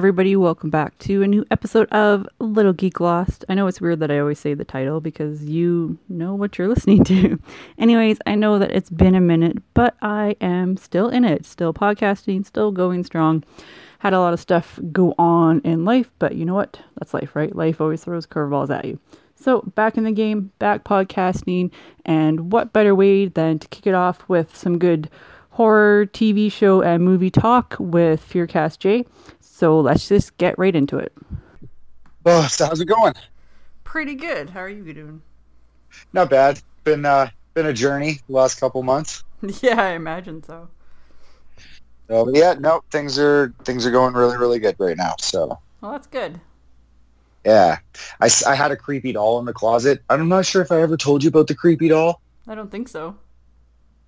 Everybody, welcome back to a new episode of Little Geek Lost. I know it's weird that I always say the title because you know what you're listening to. Anyways, I know that it's been a minute, but I am still in it, still podcasting, still going strong. Had a lot of stuff go on in life, but you know what? That's life, right? Life always throws curveballs at you. So, back in the game, back podcasting, and what better way than to kick it off with some good horror TV show and movie talk with Fearcast J. So let's just get right into it. Oh, so how's it going? Pretty good. How are you doing? Not bad. Been uh been a journey the last couple months. Yeah, I imagine so. So yeah, no, things are things are going really really good right now. So. Well, that's good. Yeah, I, I had a creepy doll in the closet. I'm not sure if I ever told you about the creepy doll. I don't think so.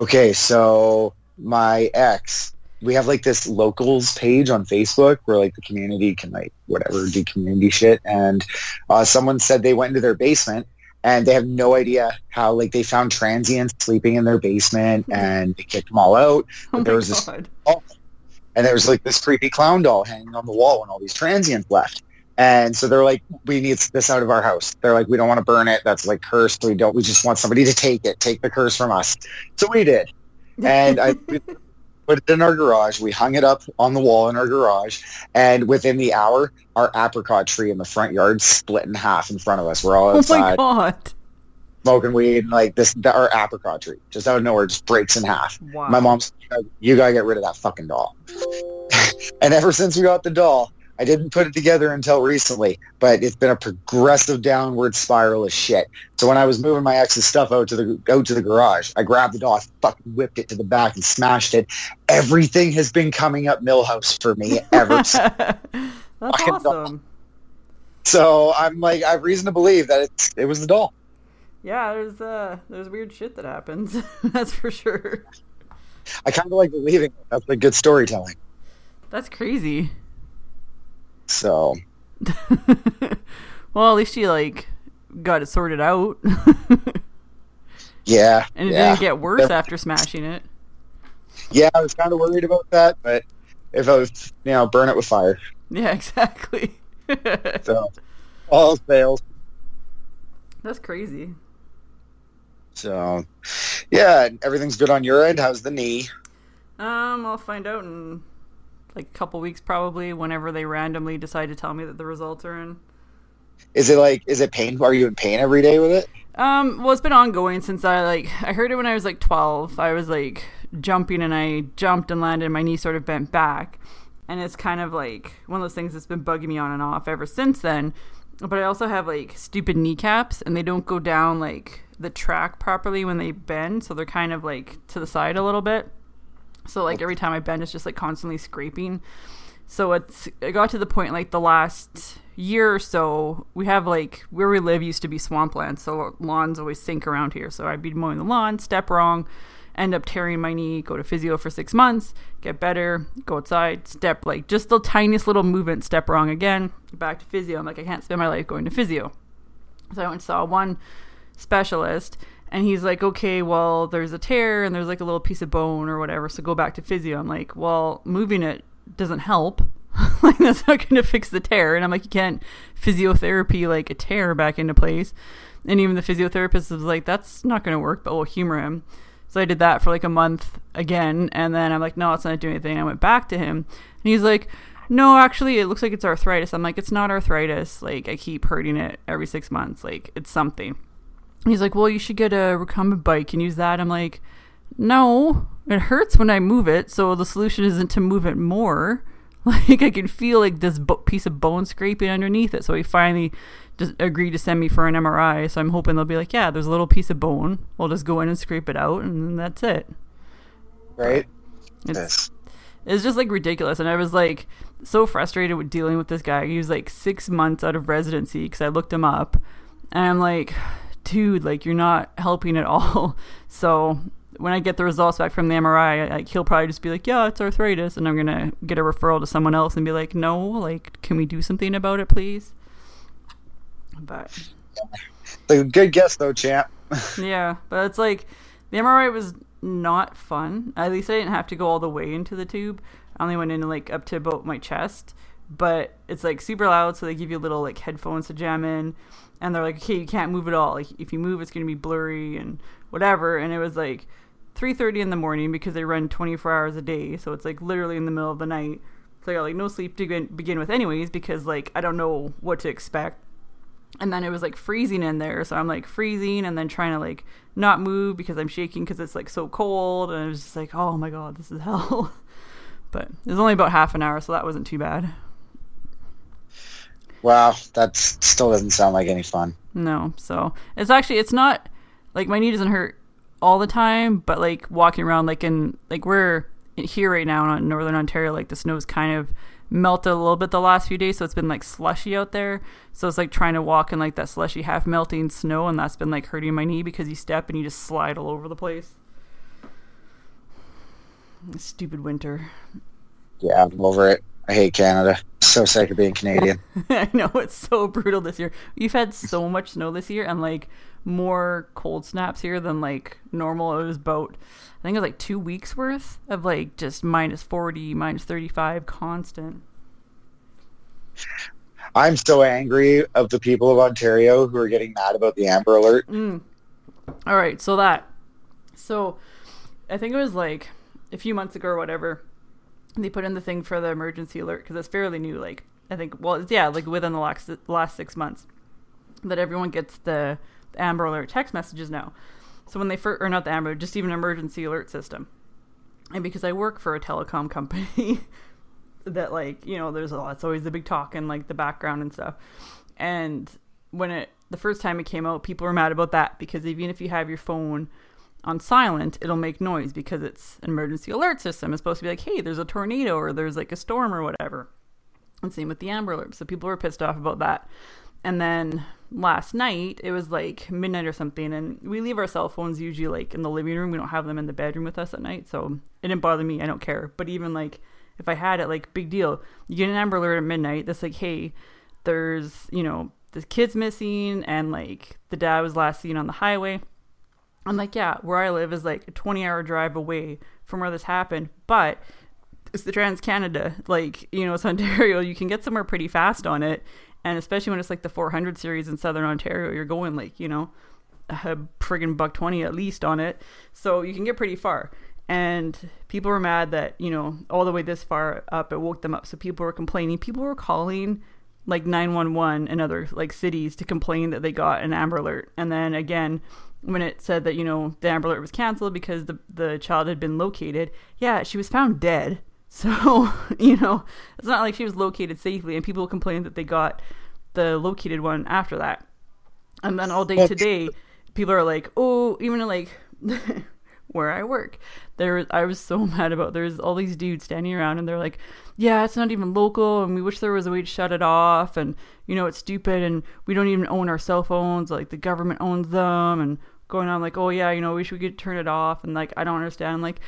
Okay, so my ex we have like this locals page on Facebook where like the community can like whatever do community shit. And uh, someone said they went into their basement and they have no idea how like they found transients sleeping in their basement mm-hmm. and they kicked them all out. Oh but there was this oh, and there was like this creepy clown doll hanging on the wall when all these transients left. And so they're like, we need this out of our house. They're like, we don't want to burn it. That's like cursed. We don't. We just want somebody to take it, take the curse from us. So we did. And I put it in our garage. We hung it up on the wall in our garage, and within the hour, our apricot tree in the front yard split in half in front of us. We're all outside. Oh my god! Smoking weed, and like this, our apricot tree just out of nowhere just breaks in half. Wow. My mom's, you gotta get rid of that fucking doll. and ever since we got the doll, I didn't put it together until recently, but it's been a progressive downward spiral of shit. So when I was moving my ex's stuff out to the out to the garage, I grabbed the doll, I fucking whipped it to the back and smashed it. Everything has been coming up Milhouse for me ever since. That's awesome. So I'm like, I have reason to believe that it's it was the doll. Yeah, there's uh there's weird shit that happens. That's for sure. I kind of like believing it. That's a good storytelling. That's crazy. So. well, at least you like got it sorted out. yeah. And it yeah. didn't get worse after smashing it. Yeah, I was kind of worried about that, but if I was, you know, burn it with fire. Yeah, exactly. so, all fails. That's crazy. So, yeah, everything's good on your end. How's the knee? Um, I'll find out in like a couple weeks probably whenever they randomly decide to tell me that the results are in. Is it like is it pain? Are you in pain every day with it? Um, well, it's been ongoing since I like I heard it when I was like 12. I was like jumping and I jumped and landed and my knee sort of bent back. And it's kind of like one of those things that's been bugging me on and off ever since then. But I also have like stupid kneecaps and they don't go down like the track properly when they bend, so they're kind of like to the side a little bit. So like every time I bend, it's just like constantly scraping. So it's it got to the point like the last year or so, we have like where we live used to be swampland, so lawns always sink around here. So I'd be mowing the lawn, step wrong, end up tearing my knee, go to physio for six months, get better, go outside, step like just the tiniest little movement, step wrong again, back to physio. I'm like, I can't spend my life going to physio. So I went and saw one specialist and he's like, okay, well, there's a tear and there's like a little piece of bone or whatever. So go back to physio. I'm like, well, moving it doesn't help. like that's not going to fix the tear. And I'm like, you can't physiotherapy like a tear back into place. And even the physiotherapist was like, that's not going to work, but we'll humor him. So I did that for like a month again. And then I'm like, no, it's not doing anything. I went back to him and he's like, no, actually, it looks like it's arthritis. I'm like, it's not arthritis. Like, I keep hurting it every six months. Like, it's something he's like, well, you should get a recumbent bike and use that. I'm like, no, it hurts when I move it. So the solution isn't to move it more. Like I can feel like this bo- piece of bone scraping underneath it. So he finally just agreed to send me for an MRI. So I'm hoping they'll be like, yeah, there's a little piece of bone. We'll just go in and scrape it out, and that's it. Right. It's, yes. it's just like ridiculous. And I was like so frustrated with dealing with this guy. He was like six months out of residency because I looked him up, and I'm like, dude, like you're not helping at all. So when I get the results back from the MRI, like he'll probably just be like, "Yeah, it's arthritis," and I'm gonna get a referral to someone else and be like, "No, like, can we do something about it, please?" But good guess though, champ. yeah, but it's like the MRI was not fun. At least I didn't have to go all the way into the tube. I only went in like up to about my chest, but it's like super loud, so they give you little like headphones to jam in, and they're like, okay, you can't move at all. Like if you move, it's gonna be blurry and whatever. And it was like 3:30 in the morning because they run 24 hours a day, so it's like literally in the middle of the night. So I got like no sleep to begin, begin with, anyways, because like I don't know what to expect. And then it was like freezing in there, so I'm like freezing and then trying to like not move because I'm shaking because it's like so cold, and I was just like, oh my god, this is hell. but it was only about half an hour, so that wasn't too bad. Wow, that still doesn't sound like any fun. No, so it's actually it's not like my knee doesn't hurt all the time, but like walking around like in like we're here right now in northern Ontario, like the snow's kind of melted a little bit the last few days, so it's been like slushy out there. So it's like trying to walk in like that slushy half melting snow, and that's been like hurting my knee because you step and you just slide all over the place. Stupid winter. Yeah, I'm over it. I hate Canada. So sick of being Canadian. I know it's so brutal this year. We've had so much snow this year, and like more cold snaps here than like normal. It was about I think it was like two weeks worth of like just minus forty, minus thirty five constant. I'm so angry of the people of Ontario who are getting mad about the Amber Alert. Mm. All right, so that so I think it was like a few months ago or whatever they put in the thing for the emergency alert because it's fairly new. Like I think, well, yeah, like within the last last six months, that everyone gets the, the Amber Alert text messages now. So when they first, or not the Amber, just even emergency alert system. And because I work for a telecom company, that like you know, there's a lot. It's always the big talk and like the background and stuff. And when it the first time it came out, people were mad about that because even if you have your phone on silent, it'll make noise because it's an emergency alert system. It's supposed to be like, hey, there's a tornado or there's like a storm or whatever. And same with the Amber Alert. So people were pissed off about that. And then last night, it was like midnight or something, and we leave our cell phones usually like in the living room. We don't have them in the bedroom with us at night, so it didn't bother me. I don't care. But even like if I had it, like big deal. You get an Amber Alert at midnight that's like, hey, there's you know the kid's missing, and like the dad was last seen on the highway I'm like, yeah, where I live is like a 20 hour drive away from where this happened, but it's the Trans Canada. Like, you know, it's Ontario. You can get somewhere pretty fast on it. And especially when it's like the 400 series in Southern Ontario, you're going like, you know, a friggin' buck 20 at least on it. So you can get pretty far. And people were mad that, you know, all the way this far up, it woke them up. So people were complaining. People were calling like 911 and other like cities to complain that they got an Amber Alert. And then again, when it said that you know the Amber Alert was canceled because the the child had been located. Yeah, she was found dead. So you know it's not like she was located safely, and people complained that they got the located one after that. And then all day today, people are like, oh, even like where I work, there I was so mad about. There's all these dudes standing around, and they're like, yeah, it's not even local, and we wish there was a way to shut it off, and you know it's stupid, and we don't even own our cell phones, like the government owns them, and going on like, oh yeah, you know, we should get turn it off, and like I don't understand. Like,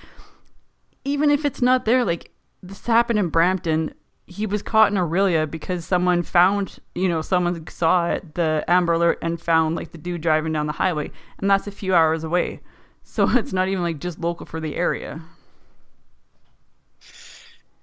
even if it's not there, like this happened in Brampton. He was caught in Orillia because someone found, you know, someone saw it, the Amber Alert, and found like the dude driving down the highway, and that's a few hours away. So it's not even like just local for the area.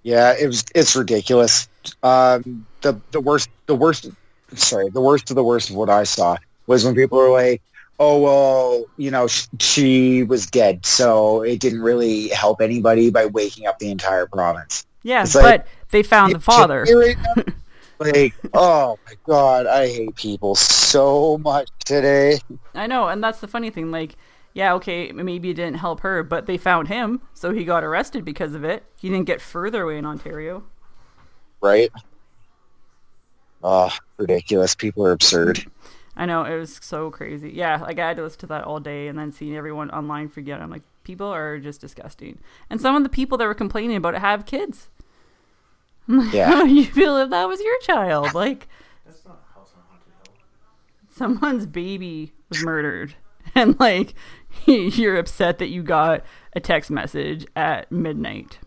Yeah, it was. It's ridiculous. Um, the the worst, the worst. Sorry, the worst of the worst of what I saw was when people were like, oh well you know sh- she was dead so it didn't really help anybody by waking up the entire province. Yeah it's but like, they found the father. like oh my god i hate people so much today. I know and that's the funny thing like yeah okay maybe it didn't help her but they found him so he got arrested because of it. He didn't get further away in ontario. Right? Oh ridiculous. People are absurd I know it was so crazy. Yeah, like I had to listen to that all day and then seeing everyone online forget. I'm like, people are just disgusting. And some of the people that were complaining about it have kids. Yeah. How you feel if that was your child? Like, that's not a House on Haunted Hill. Someone's baby was murdered, and like, you're upset that you got a text message at midnight.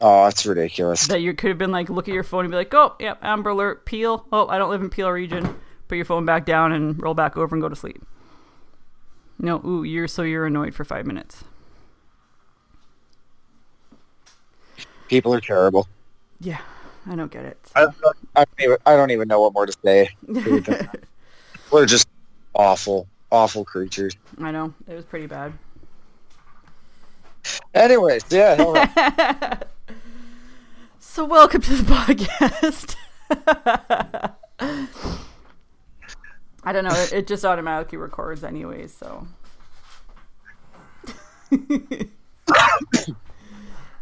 Oh, that's ridiculous. That you could have been like, look at your phone and be like, oh, yep, Amber Alert, Peel. Oh, I don't live in Peel region put your phone back down and roll back over and go to sleep. No, ooh, you're so you're annoyed for five minutes. People are terrible. Yeah, I don't get it. I, I, don't even, I don't even know what more to say. We're just awful, awful creatures. I know it was pretty bad. Anyways, yeah. So welcome to the podcast. I don't know. It, it just automatically records anyways, so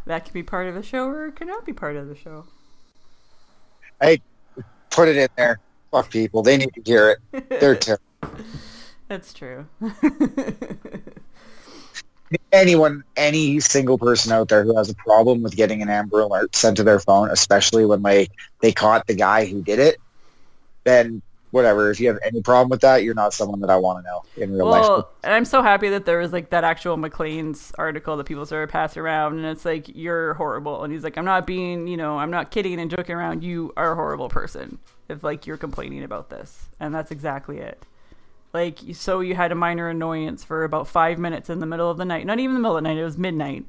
that could be part of the show or it could not be part of the show. Hey, put it in there. Fuck people. They need to hear it. They're terrible. That's true. Anyone, any single person out there who has a problem with getting an Amber Alert sent to their phone, especially when like they caught the guy who did it, then whatever. If you have any problem with that, you're not someone that I want to know in real life. well, and I'm so happy that there was like that actual Maclean's article that people started passing around, and it's like you're horrible, and he's like, I'm not being, you know, I'm not kidding and joking around. You are a horrible person if like you're complaining about this, and that's exactly it. Like, so you had a minor annoyance for about five minutes in the middle of the night. Not even the middle of the night; it was midnight.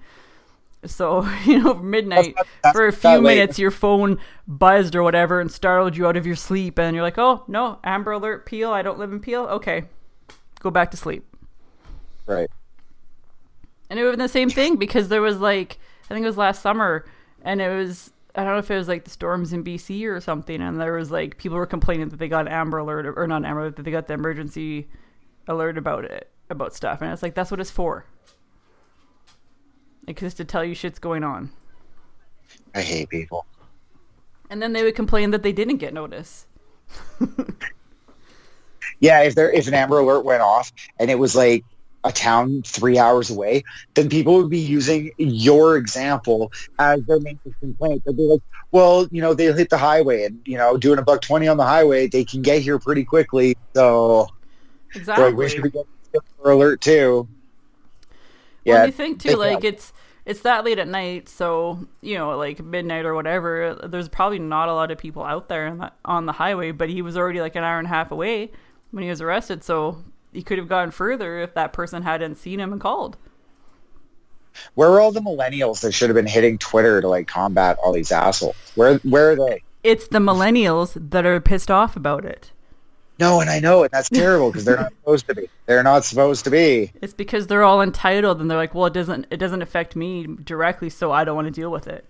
So you know, midnight That's that's for a few minutes, your phone buzzed or whatever and startled you out of your sleep, and you're like, "Oh no, Amber Alert, Peel. I don't live in Peel. Okay, go back to sleep." Right. And it was the same thing because there was like I think it was last summer and it was I don't know if it was like the storms in BC or something and there was like people were complaining that they got Amber Alert or not Amber that they got the emergency alert about it about stuff and it's like that's what it's for. Like just to tell you shit's going on. I hate people. And then they would complain that they didn't get notice. Yeah, if there if an Amber Alert went off and it was like a town three hours away, then people would be using your example as their main complaint. They'd be like, "Well, you know, they hit the highway, and you know, doing a buck twenty on the highway, they can get here pretty quickly. So, Exactly. like, we should be getting Amber Alert too." Well, Yeah, you think too, like it's it's that late at night, so you know, like midnight or whatever. There's probably not a lot of people out there on the, on the highway, but he was already like an hour and a half away when he was arrested, so he could have gone further if that person hadn't seen him and called. where are all the millennials that should have been hitting Twitter to like combat all these assholes? Where where are they? It's the millennials that are pissed off about it. No, and I know, and that's terrible because they're not supposed to be. They're not supposed to be. It's because they're all entitled and they're like, well, it doesn't it doesn't affect me directly, so I don't want to deal with it.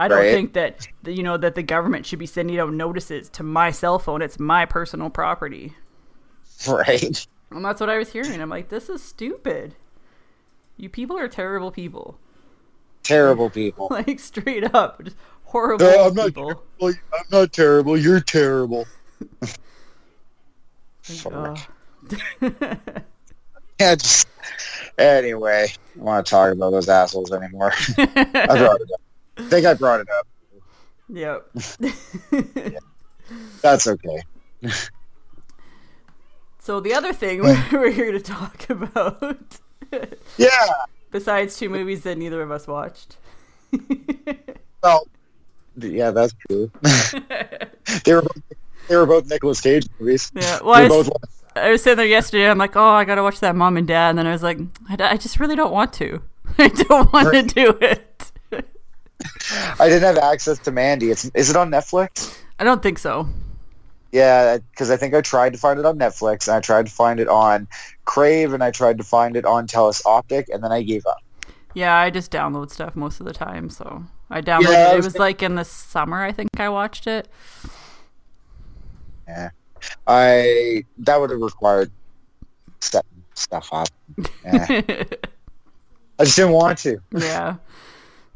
I don't Right. think that you know that the government should be sending out notices to my cell phone. It's my personal property. Right. And that's what I was hearing. I'm like, this is stupid. You people are terrible people. Terrible people. Like straight up, just horrible Uh, I'm not people. Well, I'm not terrible. You're terrible. Ugh. Yeah, just anyway. I don't want to talk about those assholes anymore. I brought it up. I think I brought it up. yep. That's okay. so the other thing we're here to talk about, Yeah. besides two movies that neither of us watched. Well, yeah, that's true. they were both, they were both Nicolas Cage movies. Yeah, well, I was, both I was sitting there yesterday. I'm like, oh, I gotta watch that Mom and Dad, and then I was like, I just really don't want to. I don't want to do it. I didn't have access to Mandy. It's is it on Netflix? I don't think so. Yeah, because I think I tried to find it on Netflix and I tried to find it on Crave and I tried to find it on Telus Optik and then I gave up. Yeah, I just download stuff most of the time. So I downloaded Yeah, I it. It was was like in the summer, I think I watched it. Yeah. I that would have required setting stuff up. Yeah. I just didn't want to. yeah.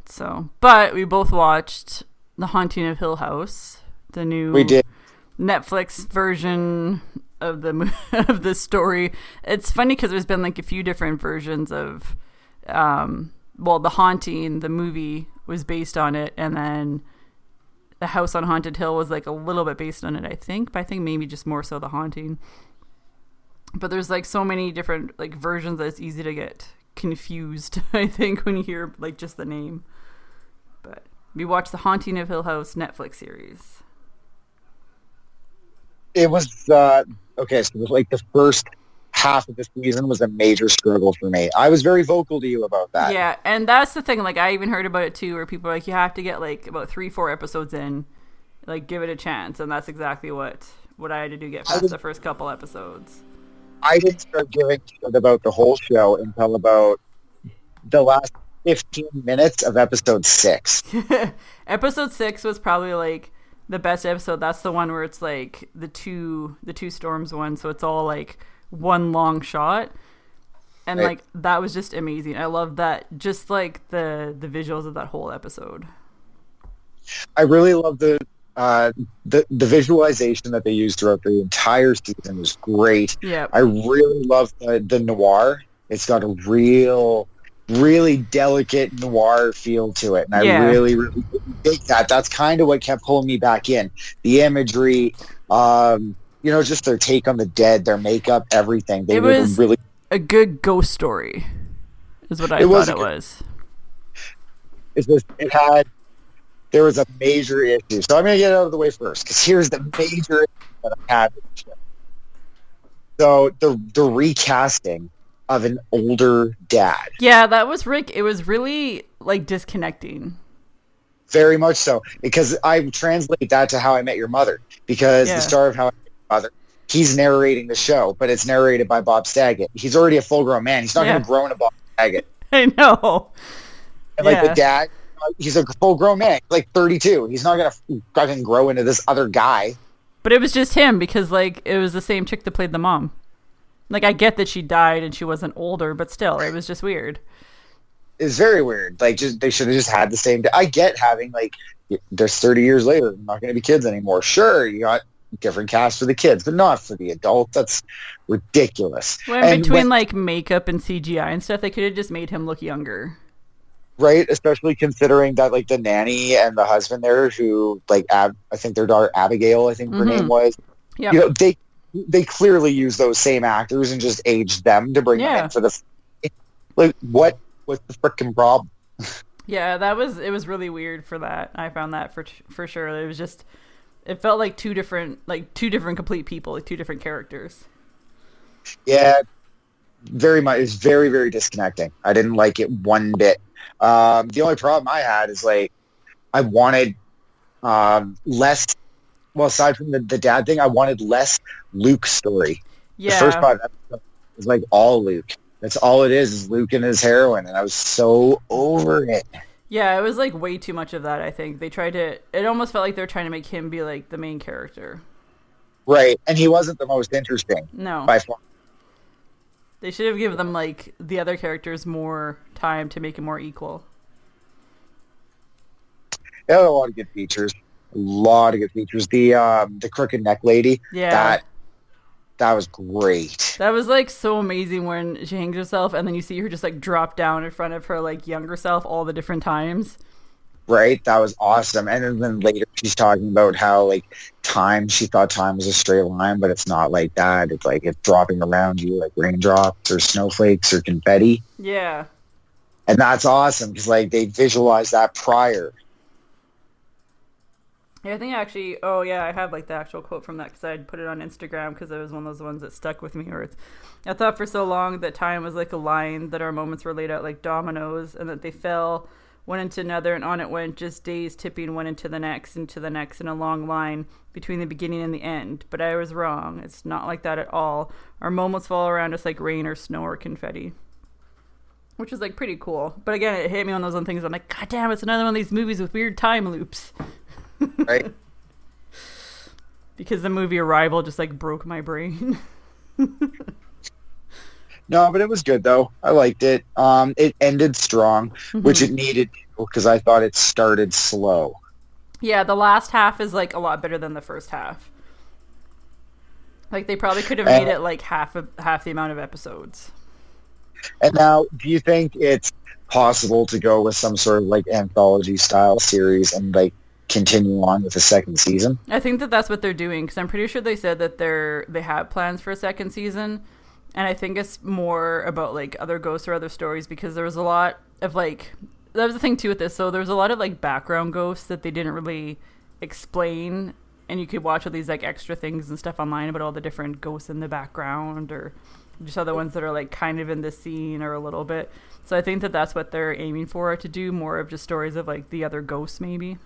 So, but we both watched The Haunting of Hill House, the new We did. Netflix version of the of the story. It's funny because there's been like a few different versions of, um, well, The Haunting, the movie was based on it, and then The House on Haunted Hill was like a little bit based on it, I think. But I think maybe just more so The Haunting. But there's like so many different like versions that it's easy to get confused. I think when you hear like just the name. But we watched The Haunting of Hill House Netflix series. It was uh okay, so it was like the first half of the season was a major struggle for me. I was very vocal to you about that. Yeah, and that's the thing. Like, I even heard about it too, where people are like, you have to get like about three, four episodes in, like, give it a chance, and that's exactly what what I had to do get past was- the first couple episodes. I didn't start giving shit about the whole show until about the last 15 minutes of episode six. episode six was probably like the best episode. That's the one where it's like the two the two storms one, so it's all like one long shot. And like that was just amazing. I love that just like the the visuals of that whole episode. I really love the uh, the the visualization that they used throughout the entire season was great. Yeah. I really love the, the noir. It's got a real, really delicate noir feel to it, and I really, really dig that. That's kind of what kept pulling me back in. The imagery, um, you know, just their take on the dead, their makeup, everything. They It was- really A good ghost story is what I It thought was it good- was. it's just it had there was a major issue. So I'm gonna get it out of the way first because here's the major issue that I had with the show. So the the recasting of an older dad, Yeah, that was Rick. It was really like disconnecting. very much so, because I translate that to How I Met Your Mother. Because Yeah. the star of How I He's narrating the show, but it's narrated by Bob Saget. He's already a full grown man. He's not Yeah. gonna grow into Bob Saget. I know. And like Yeah. the dad, he's a full grown man, like 32. He's not gonna fucking grow into this other guy. But it was just him because like it was the same chick that played the mom. Like I get that she died and she wasn't older, but still, it was just weird. It's very weird. Like, just they should have just had the same. I get having like, there's 30 years later, they're not going to be kids anymore. Sure, you got different cast for the kids, but not for the adult. That's ridiculous. Well, And between when- like makeup and CGI and stuff, they could have just made him look younger. right? Especially considering that like the nanny and the husband there, who like Ab- I think their daughter Abigail, I think her Mhm. name was. Yeah. You know, they they clearly use those same actors and just aged them to bring them Yeah. in for the. Like, what was the freaking problem? Yeah, that was it was really weird for that. I found that for for sure. It was just it felt like two different like two different complete people, like two different characters. Yeah, very much. It's very, very disconnecting. I didn't like it one bit. Um, the only problem I had is like I wanted um, less. Well, aside from the, the dad thing, I wanted less Luke story. The first Yeah. five episodes was like all Luke. That's all it is, is Luke and his heroin, and I was so over it. Yeah, it was like way too much of that, I think. They tried to it almost felt like they were trying to make him be like the main character. Right, and he wasn't the most interesting No. by far. They should have given them like the other characters more time to make it more equal. They had a lot of good features. A lot of good features. The um, the crooked neck lady. Yeah. That that was great. That was like so amazing when she hangs herself and then you see her just like drop down in front of her like younger self all the different times. Right, that was awesome. And then, later she's talking about how like time. She thought time was a straight line, but it's not like that. It's like it's dropping around you like raindrops or snowflakes or confetti, Yeah. and that's awesome because like they visualized that prior. Yeah, I think actually, oh yeah, I have like the actual quote from that because I put it on Instagram because it was one of those ones that stuck with me. Where it's, I thought for so long that time was like a line, that our moments were laid out like dominoes, and that they fell one into another, and on it went just days tipping one into the next, into the next, in a long line between the beginning and the end. But I was wrong. It's not like that at all. Our moments fall around us like rain or snow or confetti. Which is like pretty cool. But again, it hit me on those one things. I'm like, God damn, it's another one of these movies with weird time loops. Right. because the movie Arrival just like broke my brain. No, but it was good though. I liked it. Um, it ended strong, which it needed because I thought it started slow. yeah, the last half is like a lot better than the first half. Like they probably could have made Uh, it like half of half the amount of episodes. And now, do you think it's possible to go with some sort of like anthology style series and like continue on with the second season? I think that that's what they're doing because I'm pretty sure they said that they're they have plans for a second season, and I think it's more about like other ghosts or other stories because there was a lot of like that was the thing too with this. So there was a lot of like background ghosts that they didn't really explain, and you could watch all these like extra things and stuff online about all the different ghosts in the background or just other ones that are like kind of in the scene or a little bit. So I think that that's what they're aiming for to do more of just stories of like the other ghosts, maybe.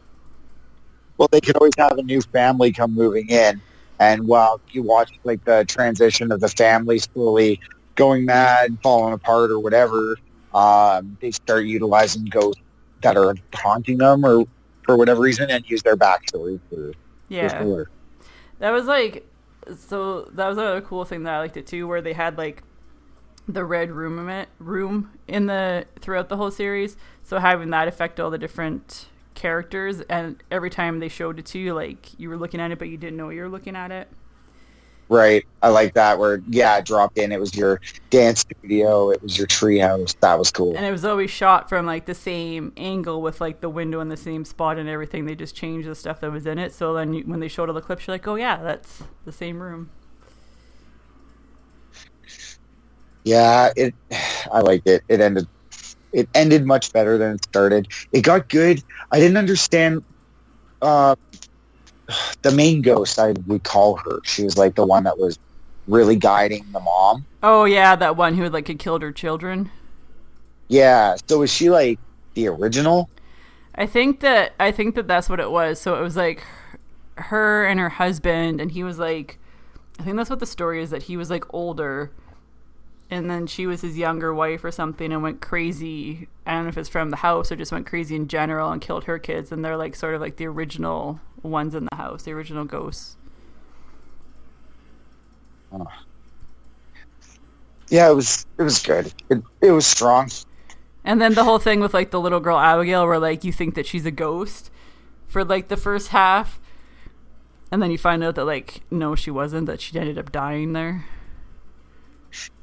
Well, they could always have a new family come moving in, and while you watch like the transition of the family slowly going mad, falling apart, or whatever, um, they start utilizing ghosts that are haunting them, or for whatever reason, and use their backstory for Yeah. for That was like so that was another cool thing that I liked it too, where they had like the red room room in the throughout the whole series. So having that affect all the different characters and every time they showed it to you, like you were looking at it but you didn't know you were looking at it. Right. I like that where yeah, it dropped in. It was your dance studio. It was your treehouse. That was cool. And it was always shot from like the same angle with like the window in the same spot and everything. They just changed the stuff that was in it. So then you, when they showed all the clips, you're like, oh yeah, that's the same room. Yeah, it. I liked it. It ended. It ended much better than it started. It got good. I didn't understand. Uh, the main ghost, I would call her. She was like the one that was really guiding the mom. Oh yeah, that one who like had killed her children. Yeah. So was she like the original? I think that I think that that's what it was. So it was like her and her husband, and he was like, I think that's what the story is. That he was like older, and then she was his younger wife or something, and went crazy. I don't know if it's from the house or just went crazy in general and killed her kids. And they're like sort of like the original ones in the house, the original ghosts. Oh. Yeah, it was. It was good. It, it was strong. And then the whole thing with like the little girl Abigail, where like you think that she's a ghost for like the first half, and then you find out that like no, she wasn't. That she ended up dying there.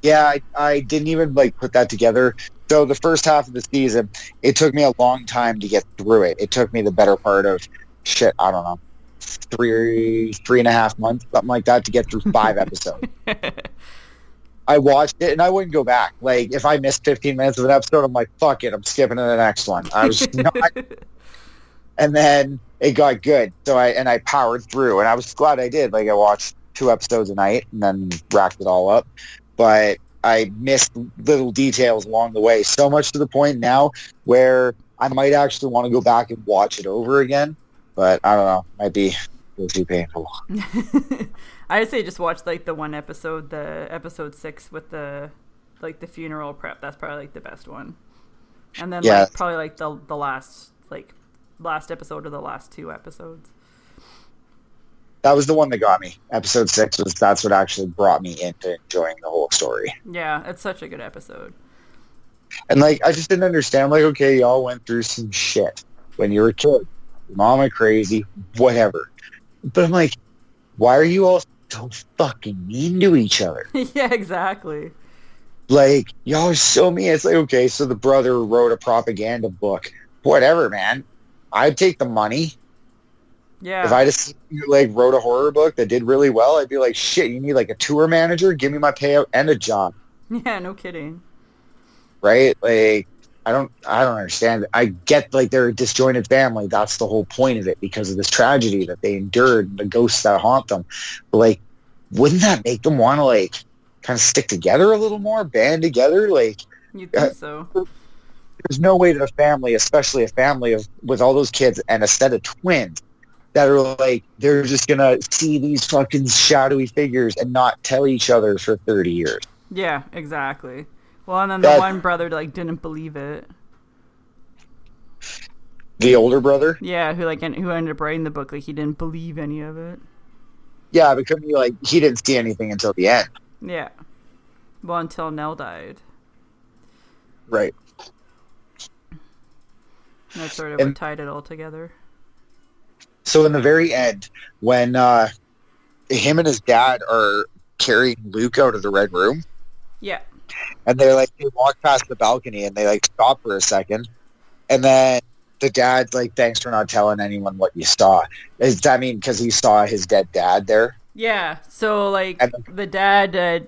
Yeah, I, I didn't even like put that together. So the first half of the season, it took me a long time to get through it. It took me the better part of shit. I don't know, three three and a half months, something like that, to get through five episodes. I watched it and I wouldn't go back. Like if I missed 15 minutes of an episode, I'm like, fuck it, I'm skipping to the next one. I was not, and then it got good. So I and I powered through, and I was glad I did. Like I watched two episodes a night and then racked it all up. But I missed little details along the way, so much to the point now where I might actually want to go back and watch it over again. But I don't know, might be a little too painful. I would say just watch like the one episode, the episode six with the like the funeral prep. That's probably like the best one. And then Yeah. like probably like the the last like last episode or the last two episodes. That was the one that got me. Episode six was that's what actually brought me into enjoying the whole story. Yeah, it's such a good episode. And like I just didn't understand. Like, okay, y'all went through some shit when you were a kid. Went crazy, whatever. But I'm like, why are you all so fucking mean to each other? yeah, exactly. Like, y'all are so mean. It's like, okay, so the brother wrote a propaganda book. Whatever, man. I'd take the money. Yeah. If I just like wrote a horror book that did really well, I'd be like, shit, you need like a tour manager? Give me my payout and a job. yeah, no kidding. right? Like I don't I don't understand. I get like they're a disjointed family. That's the whole point of it because of this tragedy that they endured, and the ghosts that haunt them. But like, wouldn't that make them want to like kind of stick together a little more, band together? Like, You'd Uh, think so. there's no way that a family, especially a family of with all those kids and a set of twins, that are like they're just gonna see these fucking shadowy figures and not tell each other for 30 years. Yeah, exactly. Well, and then the one brother like didn't believe it. The older brother, Yeah, who like who ended up writing the book like he didn't believe any of it. yeah, because he like he didn't see anything until the end. Yeah. Well, until Nell died. Right. And that's sort of And- what tied it all together. So in the very end, when uh, him and his dad are carrying Luke out of the red room, Yeah. and they're like they walk past the balcony and they like stop for a second, and then the dad's like, "Thanks for not telling anyone what you saw." Does that mean because he saw his dead dad there? Yeah. So like And- the dad uh,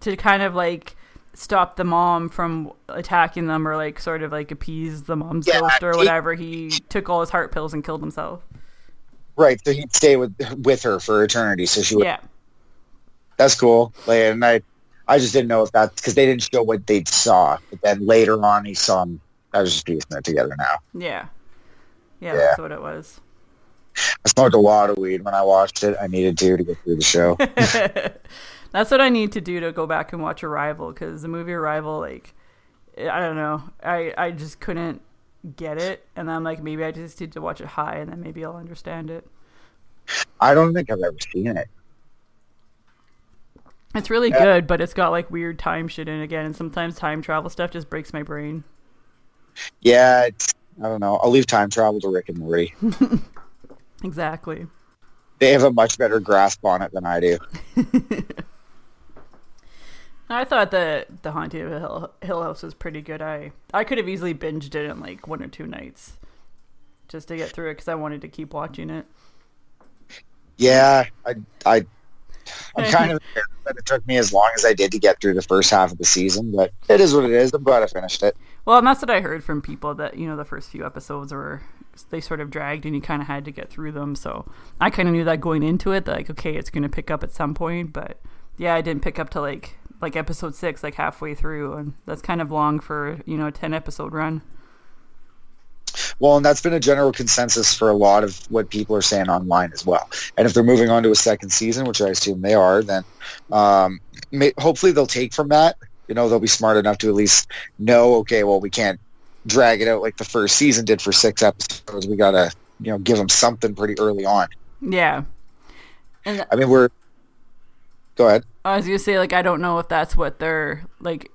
to kind of like stop the mom from attacking them or like sort of like appease the mom's Yeah, ghost or he- whatever, he took all his heart pills and killed himself. Right. So he'd stay with with her for eternity. So she would. Yeah. That's cool. And I, I just didn't know if that's because they didn't show what they saw. But then later on, he saw him. I was just piecing it together now. Yeah. Yeah, Yeah. that's what it was. I smoked a lot of weed when I watched it. I needed to to get through the show. That's what I need to do to go back and watch Arrival because the movie Arrival, like, I don't know, I I just couldn't get it, and I'm like, maybe I just need to watch it high, and then maybe I'll understand it. I don't think I've ever seen it. It's really Yeah. good, but it's got like weird time shit in it again, and sometimes time travel stuff just breaks my brain. Yeah, it's, I don't know. I'll leave time travel to Rick and Morty. Exactly. They have a much better grasp on it than I do. I thought that the Haunting of Hill, Hill House was pretty good. I I could have easily binged it in like one or two nights, just to get through it because I wanted to keep watching it. Yeah, I, I, I'm kind of that it took me as long as I did to get through the first half of the season, but it is what it is. I'm glad I finished it. Well, and that's what I heard from people that you know the first few episodes were they sort of dragged and you kind of had to get through them. So I kind of knew that going into it, that like okay, it's going to pick up at some point. But yeah, I didn't pick up to like like episode six, like halfway through, and that's kind of long for you know a ten episode run. Well, and that's been a general consensus for a lot of what people are saying online as well. And if they're moving on to a second season, which I assume they are, then um, may, hopefully they'll take from that. You know, they'll be smart enough to at least know, okay, well, we can't drag it out like the first season did for six episodes. We got to, you know, give them something pretty early on. Yeah, and I mean, we're. Go ahead. I was gonna say like I don't know if that's what they're like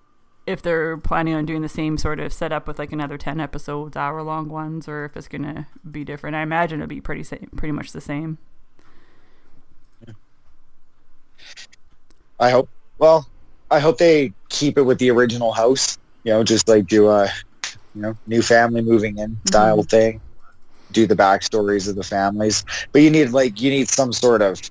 if they're planning on doing the same sort of setup with like another 10 episodes hour long ones or if it's gonna be different i imagine it'll be pretty pretty much the same I hope. Well, I hope they keep it with the original house. You know, just like do a, you know, new family moving in style thing. Do the backstories of the families, but you need like you need some sort of,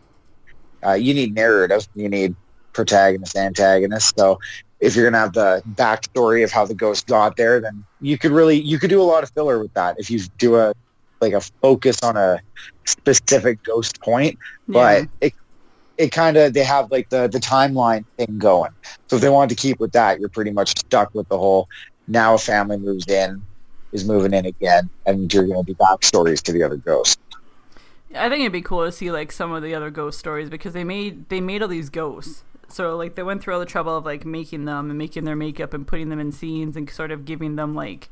uh, you need narrative. You need protagonist, antagonist. So if you're gonna have the backstory of how the ghost got there, then you could really you could do a lot of filler with that. If you do a like a focus on a specific ghost point, yeah but it it kind of they have like the the timeline thing going. So if they wanted to keep with that, you're pretty much stuck with the whole. Now a family moves in, is moving in again, and you're going to do backstories to the other ghosts. i think it'd be cool to see like some of the other ghost stories because they made they made all these ghosts so like they went through all the trouble of like making them and making their makeup and putting them in scenes and sort of giving them like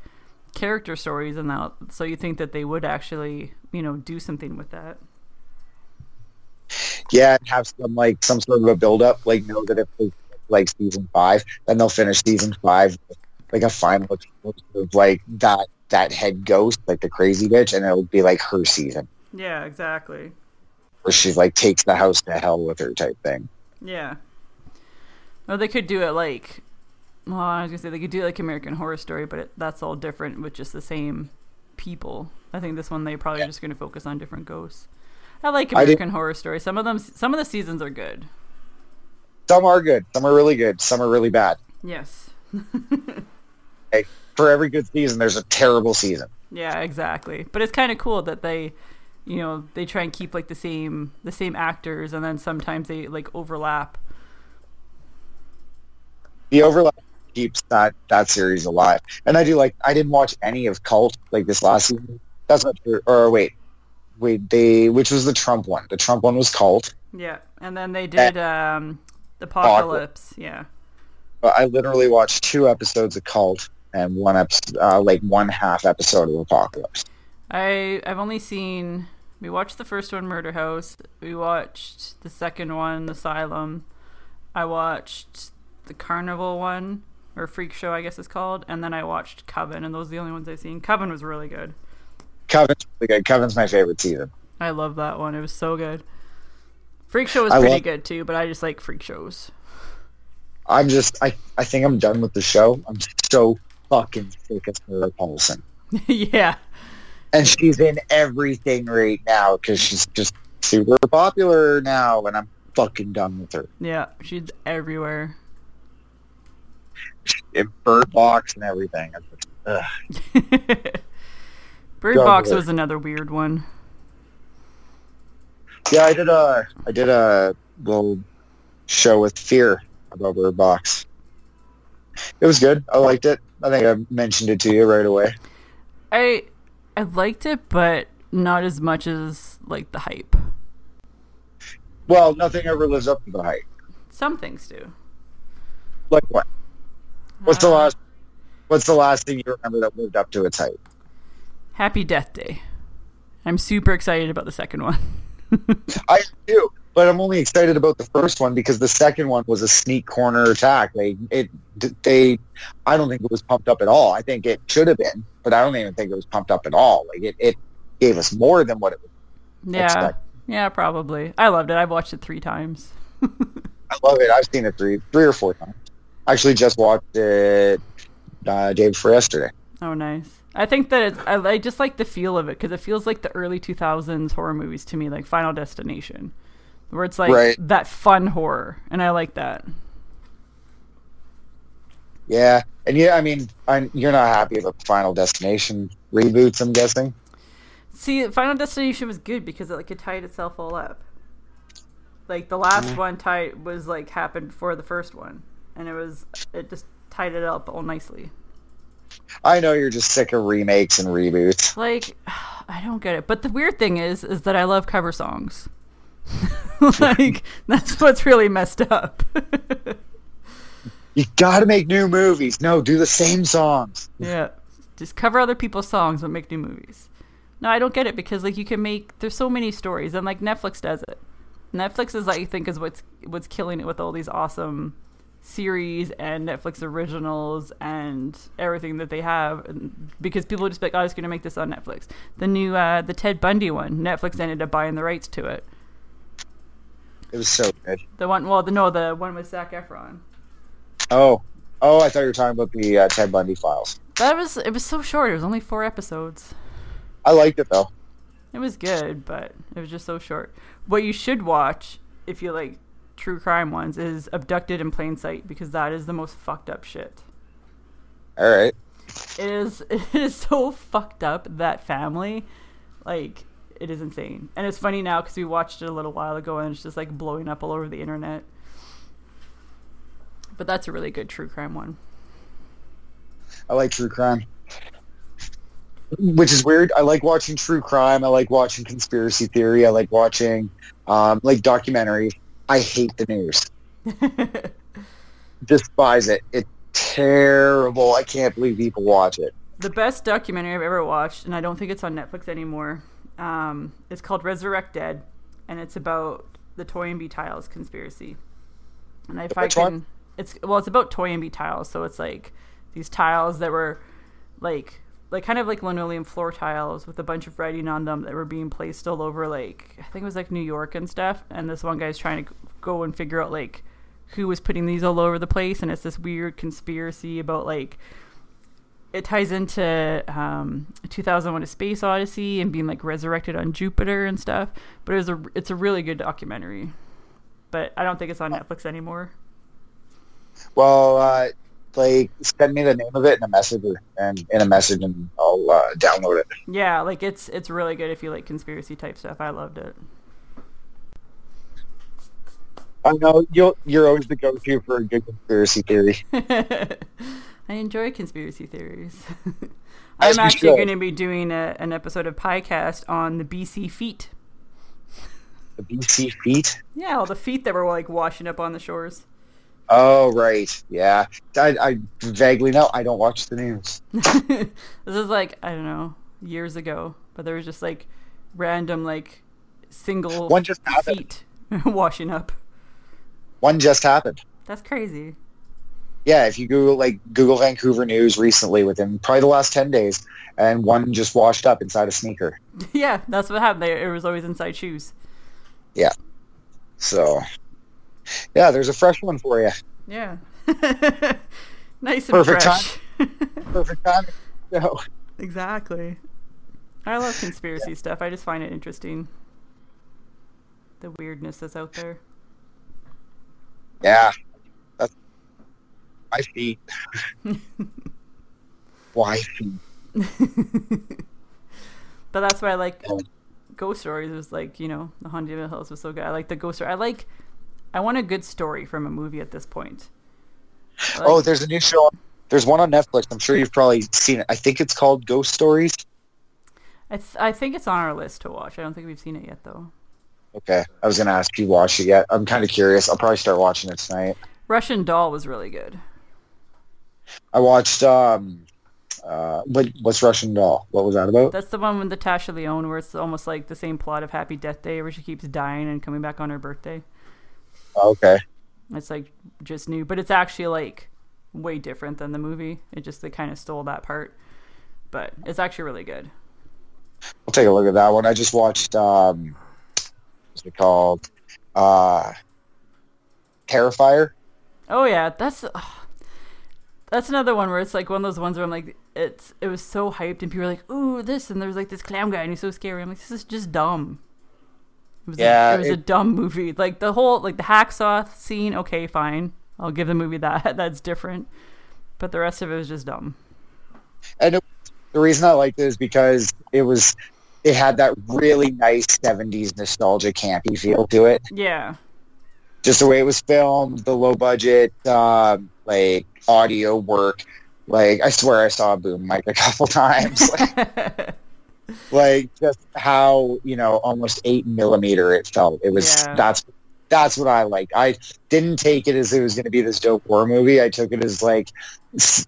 character stories and that so you think that they would actually you know do something with that Yeah, and have some like some sort of a build up. Like know that if they like season five, then they'll finish season five with, like a final of like that that head ghost, like the crazy bitch, and it'll be like her season yeah exactly where she like takes the house to hell with her type thing. Yeah. Well, they could do it like. Well, I was gonna say they could do like American Horror Story, but it, that's all different with just the same people. I think this one they probably are just gonna focus on different ghosts. I like I American Horror Story. Some of them, some of the seasons are good. Some are good, some are really good, some are really bad. Yes. hey, For every good season, there's a terrible season. Yeah, exactly. But it's kind of cool that they, you know, they try and keep like the same the same actors, and then sometimes they like overlap. The overlap keeps that that series alive. And I do like I didn't watch any of Cult like this last season. That's not true. Or wait, wait, they which was the Trump one? The Trump one was Cult. Yeah, and then they did um, the Apocalypse. Yeah. I literally watched two episodes of Cult and one episode, uh, like one half episode of Apocalypse. I I've only seen we watched the first one Murder House. We watched the second one Asylum. I watched the Carnival one or Freak Show I guess it's called, and then I watched Coven, and those are the only ones I've seen. Coven was really good. Coven's really good. Coven's my favorite season. I love that one. It was so good. Freak Show was I pretty love- good too, but I just like freak shows. I'm just I, I think I'm done with the show. I'm so fucking sick of Sarah Paulson. yeah. And she's in everything right now because she's just super popular now and I'm fucking done with her. Yeah, she's everywhere. In Bird Box and everything. Just. Bird Go Box was another weird one. Yeah, I did a I did a little show with Fear about Bird Box. It was good. I liked it. I think I mentioned it to you right away. I I liked it, but not as much as like the hype. Well, nothing ever lives up to the hype. Some things do. Like what? What's the last? What's the last thing you remember that moved up to its hype? Happy Death Day. I'm super excited about the second one. I do, but I'm only excited about the first one because the second one was a sneak corner attack. They it they I don't think it was pumped up at all. I think it should have been, but I don't even think it was pumped up at all. Like it, it gave us more than what it was. yeah. Yeah, probably. I loved it. I've watched it three times. I love it. I've seen it three three or four times. I actually just watched it uh, day before yesterday. Oh, nice. I think that it's, I, I just like the feel of it because it feels like the early 2000s horror movies to me, like Final Destination, where it's like Right. that fun horror, and I like that. Yeah, and yeah, I mean, i you're not happy with the Final Destination reboots. I'm guessing. See, Final Destination was good because it like it tied itself all up. Like the last Mm. one tied was like happened before the first one, and it was it just tied it up all nicely. I know you're just sick of remakes and reboots. Like I don't get it, but the weird thing is, is that I love cover songs. like that's what's really messed up. You got to make new movies. No, do the same songs. yeah, just cover other people's songs but make new movies. No, I don't get it because like you can make there's so many stories and like Netflix does it. Netflix is I think is what's what's killing it with all these awesome series and Netflix originals and everything that they have because people are just like, oh, I was going to make this on Netflix. The new uh, the Ted Bundy one, Netflix ended up buying the rights to it. It was so good. The one, well, the no, the one with Zac Efron. Oh, oh, I thought you were talking about the uh, Ted Bundy files. That was it was so short. It was only four episodes. I liked it though. It was good, but it was just so short. What you should watch if you like true crime ones is Abducted in Plain Sight because that is the most fucked up shit. All right. It is it is so fucked up that family, like it is insane. And it's funny now because we watched it a little while ago and it's just like blowing up all over the internet. But that's a really good true crime one. I like true crime. Which is weird. I like watching true crime. I like watching conspiracy theory. I like watching um, like documentaries. I hate the news. Despise it. It's terrible. I can't believe people watch it. The best documentary I've ever watched, and I don't think it's on Netflix anymore. Um, it's called Resurrect Dead, and it's about the Toy and Toynbee tiles conspiracy. And if I Which can, one? it's well, it's about Toynbee tiles. So it's like these tiles that were like like kind of like linoleum floor tiles with a bunch of writing on them that were being placed all over like I think it was like New York and stuff. And this one guy's trying to go and figure out like who was putting these all over the place, and it's this weird conspiracy about like it ties into um, 2001: A Space Odyssey and being like resurrected on Jupiter and stuff. But it was a it's a really good documentary. But I don't think it's on Netflix anymore. Well, uh, like send me the name of it in a message and in a message, and I'll uh, download it. Yeah, like it's it's really good if you like conspiracy type stuff. I loved it. I know you'll, you're always the go-to for a good conspiracy theory. I enjoy conspiracy theories. I'm actually going to be doing a, an episode of Piecast on the BC feet. The BC feet. Yeah, all the feet that were like washing up on the shores. Oh right, yeah. I, I vaguely know. I don't watch the news. this is like I don't know years ago, but there was just like random like single One just happened. feet washing up. One just happened. That's crazy. Yeah, if you Google like Google Vancouver news recently, within probably the last ten days, and one just washed up inside a sneaker. yeah, that's what happened. It was always inside shoes. Yeah. So, yeah, there's a fresh one for you. Yeah. nice and Perfect fresh. Perfect time. So, exactly. I love conspiracy stuff. I just find it interesting. The weirdness that's out there. yeah, that's my feet. Why feet? but that's why I like Oh. ghost stories. Was like you know the haunted Hill House was so good. I like the ghost story. I like I want a good story from a movie at this point. Like, oh, there's a new show. There's one on Netflix. I'm sure you've probably seen it. I think it's called Ghost Stories. I, th- I think it's on our list to watch. I don't think we've seen it yet though. Okay, I was gonna ask if you watched it yet. I'm kind of curious. I'll probably start watching it tonight. Russian Doll was really good. I watched um, uh, what what's Russian Doll? What was that about? That's the one with Natasha Lyonne where it's almost like the same plot of Happy Death Day where she keeps dying and coming back on her birthday. Oh, okay, It's like just new, but it's actually like way different than the movie. It just they kind of stole that part, but it's actually really good. I'll take a look at that one. I just watched um, what's it called? Uh, Terrifier. Oh yeah, that's ugh. that's another one where it's like one of those ones where I'm like, it's it was so hyped and people were like, ooh this, and there's like this clown guy and he's so scary. I'm like, this is just dumb. It was Yeah, a, it was a dumb movie. Like the whole like the hacksaw scene. Okay, fine, I'll give the movie that. That's different, but the rest of it was just dumb. And it, the reason I liked it is because it was it had that really nice 70s nostalgia campy feel to it. Yeah, Just the way it was filmed, the low budget, um, like audio work. Like I swear I saw a boom mic a couple times. like, like just how you know almost eight millimeter it felt. It was Yeah. that's that's what I like. I didn't take it as it was going to be this dope horror movie. I took it as like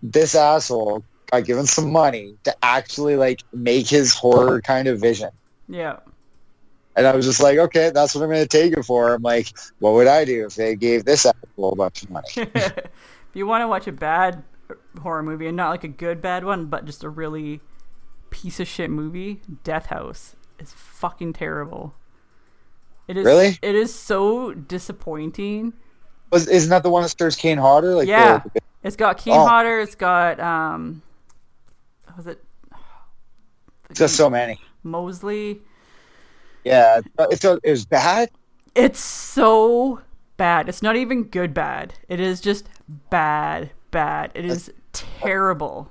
this asshole got given some money to actually like make his horror kind of vision. yeah. And I was just like, okay, that's what I'm going to take it for. I'm like, what would I do if they gave this asshole a bunch of money? if you want to watch a bad uh, horror movie and not like a good bad one, but just a really piece of shit movie, Death House is fucking terrible. It is Really? It is so disappointing. Was, isn't that the one that stars Kane Hodder? Like, Yeah. the- It's got Kane Oh. Hodder. It's got um, was it it's got so many. Moseley? Yeah, it's it was bad. It's so bad. It's not even good bad. It is just bad, bad. It is terrible.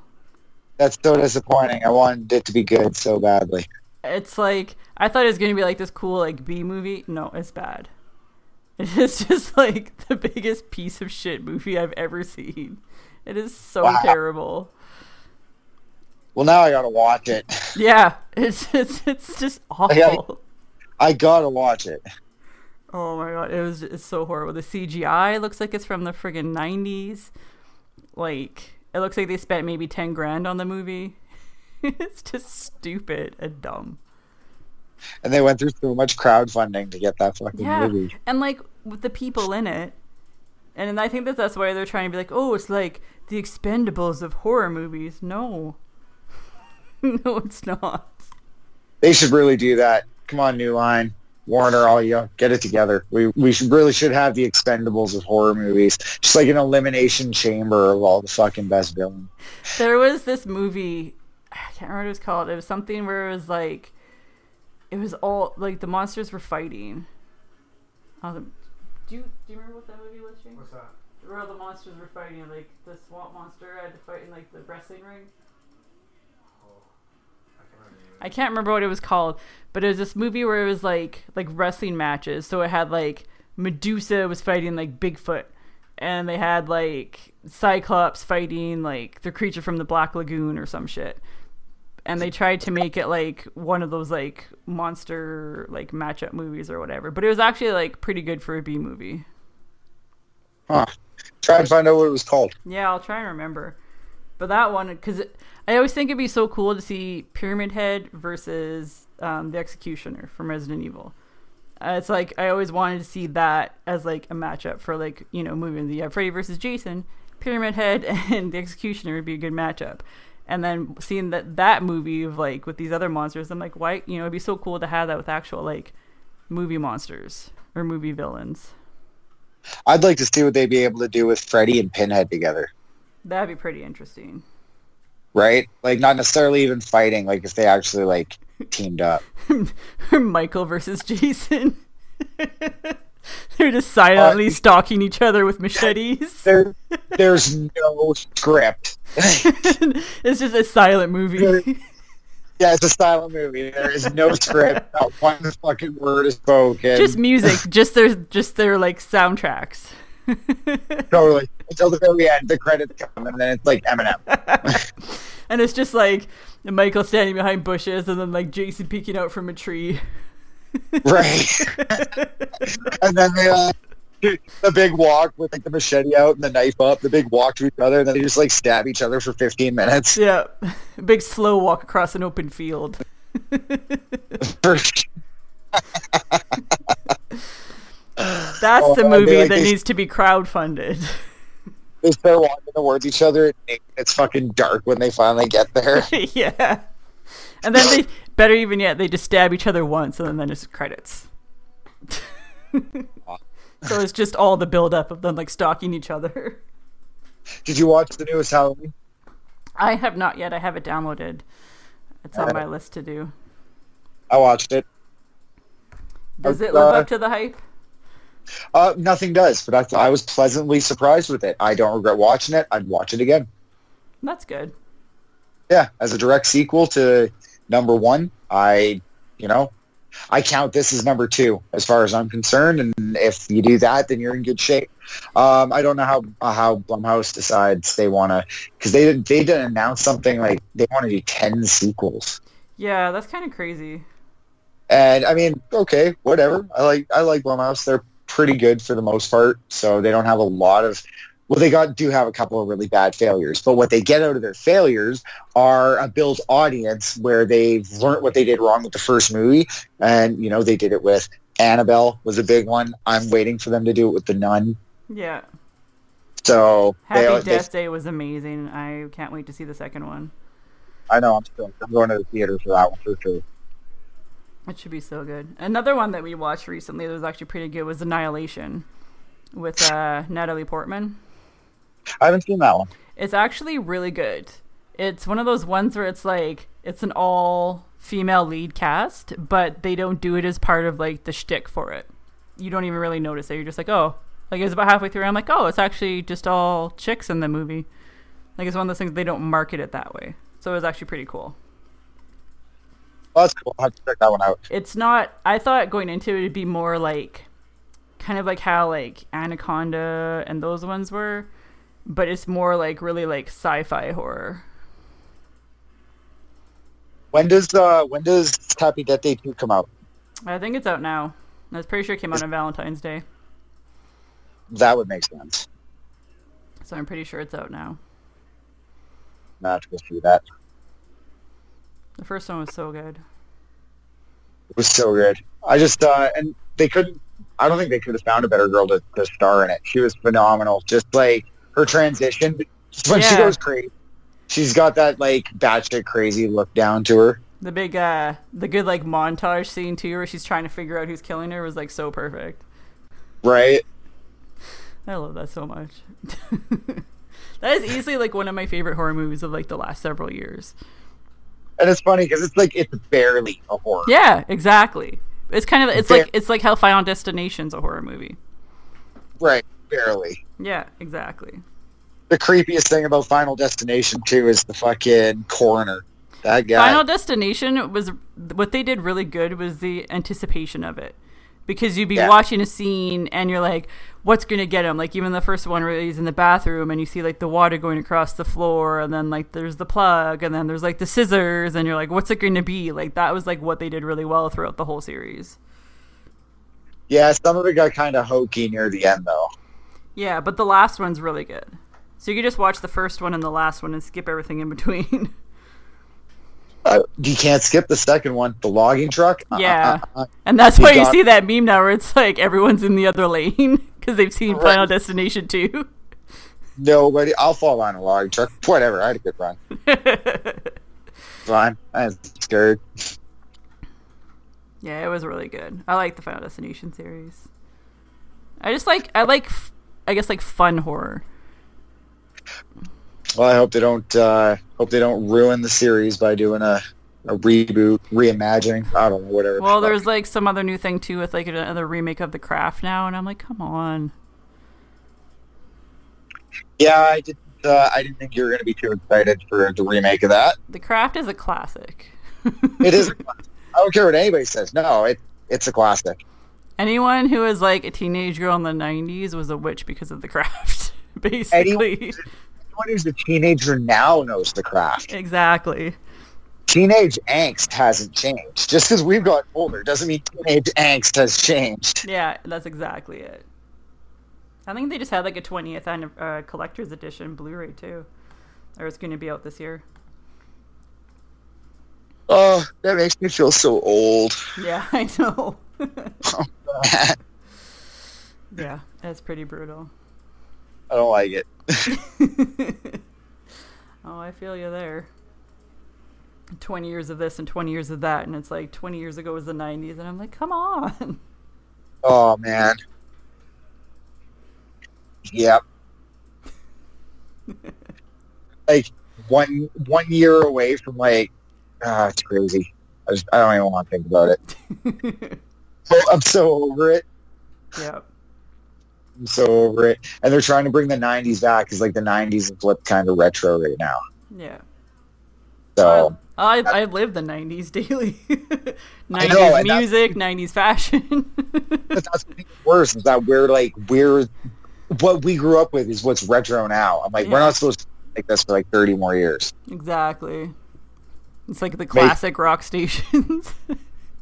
That's so disappointing. I wanted it to be good so badly. It's like I thought it was gonna be like this cool like B movie. No, it's bad. It is just like the biggest piece of shit movie I've ever seen. It is so Wow. terrible. Well, now I gotta watch it. Yeah, it's it's it's just awful. gotta- I gotta watch it. Oh my god, it was it's so horrible. The CGI looks like it's from the friggin' nineties. Like it looks like they spent maybe ten grand on the movie. it's just stupid and dumb. And they went through so much crowdfunding to get that fucking Yeah, movie. and like with the people in it, and I think that that's why they're trying to be like, oh, it's like the Expendables of horror movies. No, no, it's not. They should really do that. Come on, New Line, Warner, all you get it together. We we should really should have the Expendables of horror movies, just like an elimination chamber of all the fucking best villains. There was this movie, I can't remember what it was called. It was something where it was like, it was all like the monsters were fighting. Oh, the, do you do you remember what that movie was? James? What's that? Where all the monsters were fighting, like the swamp monster had to fight in like the wrestling ring. I can't remember. the name of I can't remember what it was called, but it was this movie where it was like like wrestling matches. So it had like Medusa was fighting like Bigfoot, and they had like Cyclops fighting like the creature from the Black Lagoon or some shit. And they tried to make it like one of those like monster like matchup movies or whatever. But it was actually like pretty good for a B movie. Huh. Try and find out what it was called. Yeah, I'll try and remember. But that one, because I always think it'd be so cool to see Pyramid Head versus um, the Executioner from Resident Evil. Uh, it's like I always wanted to see that as like a matchup for like you know moving the uh, Freddy versus Jason, Pyramid Head and the Executioner would be a good matchup. And then seeing that that movie of like with these other monsters, I'm like, why? You know, it'd be so cool to have that with actual like movie monsters or movie villains. I'd like to see what they'd be able to do with Freddy and Pinhead together. That'd be pretty interesting. Right? Like not necessarily even fighting, like if they actually like teamed up. Michael versus Jason. They're just silently uh, stalking each other with machetes. There there's no script. it's just a silent movie. Yeah, it's a silent movie. There is no script. Not one fucking word is spoken. Just music, just their just their like soundtracks. totally until the very end. The credits come, and then it's like Eminem. and it's just like Michael standing behind bushes, and then like Jason peeking out from a tree. right. and then they uh, the big walk with like the machete out and the knife up. The big walk to each other, and then they just like stab each other for fifteen minutes. Yeah, a big slow walk across an open field. For sure. That's Oh, the movie like, that needs to be crowdfunded. They start walking towards each other. And it's fucking dark when they finally get there. yeah. And then they, better even yet, they just stab each other once and then it's credits. so it's just all the build up of them like stalking each other. Did you watch the newest Halloween? I have not yet. I have it downloaded. It's on Uh, my list to do. I watched it. Does it uh, live up to the hype? Uh, nothing does, but I, th- I was pleasantly surprised with it. I don't regret watching it. I'd watch it again. That's good. Yeah, as a direct sequel to number one, I, you know, I count this as number two as far as I'm concerned. And if you do that, then you're in good shape. Um, I don't know how uh, how Blumhouse decides they want to, because they didn't they didn't announce something like they want to do ten sequels. Yeah, that's kind of crazy. And I mean, okay, whatever. I like I like Blumhouse. They're pretty good for the most part, so they don't have a lot of. Well, they got do have a couple of really bad failures, but what they get out of their failures are a built audience where they've learned what they did wrong with the first movie, and you know they did it with Annabelle was a big one. I'm waiting for them to do it with the Nun. Yeah. So Happy they, they, Death Day was amazing. I can't wait to see the second one. I know I'm still I'm going to the theater for that one for sure. It should be so good. Another one that we watched recently that was actually pretty good was Annihilation with uh, Natalie Portman. I haven't seen that one. It's actually really good. It's one of those ones where it's like it's an all female lead cast, but they don't do it as part of like the shtick for it. You don't even really notice it. You're just like, oh, like it's about halfway through. I'm like, oh, it's actually just all chicks in the movie. Like it's one of those things they don't market it that way. So it was actually pretty cool. That's cool. I'll have to check that one out. it's not i thought going into it it'd be more like kind of like how like anaconda and those ones were but it's more like really like sci-fi horror When does uh when does Happy Death Day two come out? i think it's out now i was pretty sure it came out on valentine's day That would make sense. so i'm pretty sure it's out now Not to go see that. The first one was so good It was so good. I just uh and they couldn't I don't think they could have found a better girl to, to star in it. She was phenomenal. Just like her transition just when she goes crazy. She's got that like batshit crazy look down to her. the big uh the good like montage scene too where she's trying to figure out who's killing her was like so perfect Right? i love that so much that is easily like one of my favorite horror movies of like the last several years And it's funny because it's like it's barely a horror. Yeah, exactly. It's kind of it's like it's like how Final Destination's a horror movie. Right. Barely. Yeah, exactly. The creepiest thing about Final Destination too is the fucking coroner. That guy. Final Destination was what they did really good was the anticipation of it. Because you'd be Yeah. watching a scene and you're like, what's going to get him? Like, even the first one where he's in the bathroom and you see like the water going across the floor, and then like there's the plug, and then there's like the scissors, and you're like, what's it going to be? Like, that was like what they did really well throughout the whole series. yeah, some of it got kind of hokey near the end though. Yeah, but the last one's really good. So you can just watch the first one and the last one and skip everything in between. Uh, you can't skip the second one, the logging truck. Uh, Yeah. uh, uh, And that's You why you see that meme now where it's like everyone's in the other lane because they've seen Right. Final Destination 2. nobody. I'll fall on a logging truck. Whatever. I had a good run. Fine. I'm scared. yeah, it was really good. I like the Final Destination series. I just like, I like, I guess, like fun horror. Well, I hope they don't. Uh, hope they don't ruin the series by doing a, a reboot, reimagining. I don't know, whatever. Well, there's like some other new thing too with like another remake of The Craft now, and I'm like, come on. Yeah, I didn't. Uh, I didn't think you were going to be too excited for the remake of that. The Craft is a classic. It is. a classic. I don't care what anybody says. No, it it's a classic. Anyone who was like a teenage girl in the '90s was a witch because of the craft. Basically, Anyone who's a teenager now knows the craft. exactly. Teenage angst hasn't changed. Just because we've gotten older doesn't mean teenage angst has changed. Yeah, that's exactly it. I think they just had like a 20th anniv- uh, collector's edition Blu-ray too, or it's going to be out this year. Oh, that makes me feel so old. Yeah, I know. yeah, that's pretty brutal. I don't like it. oh, I feel you there. 20 years of this and 20 years of that, and it's like 20 years ago was the 90s, and I'm like, come on. Oh man. Yep. like one one year away from like ah, it's crazy. I just I don't even want to think about it. So, I'm so over it. yeah. I'm so over it. And they're trying to bring the '90s back because like the '90s have flipped kind of retro right now. Yeah. So I I live the '90s daily. '90s I know, music, '90s fashion. but that's worse is that we're like we're what we grew up with is what's retro now. I'm like we're not supposed to like this for like 30 more years. exactly. It's like the classic rock stations.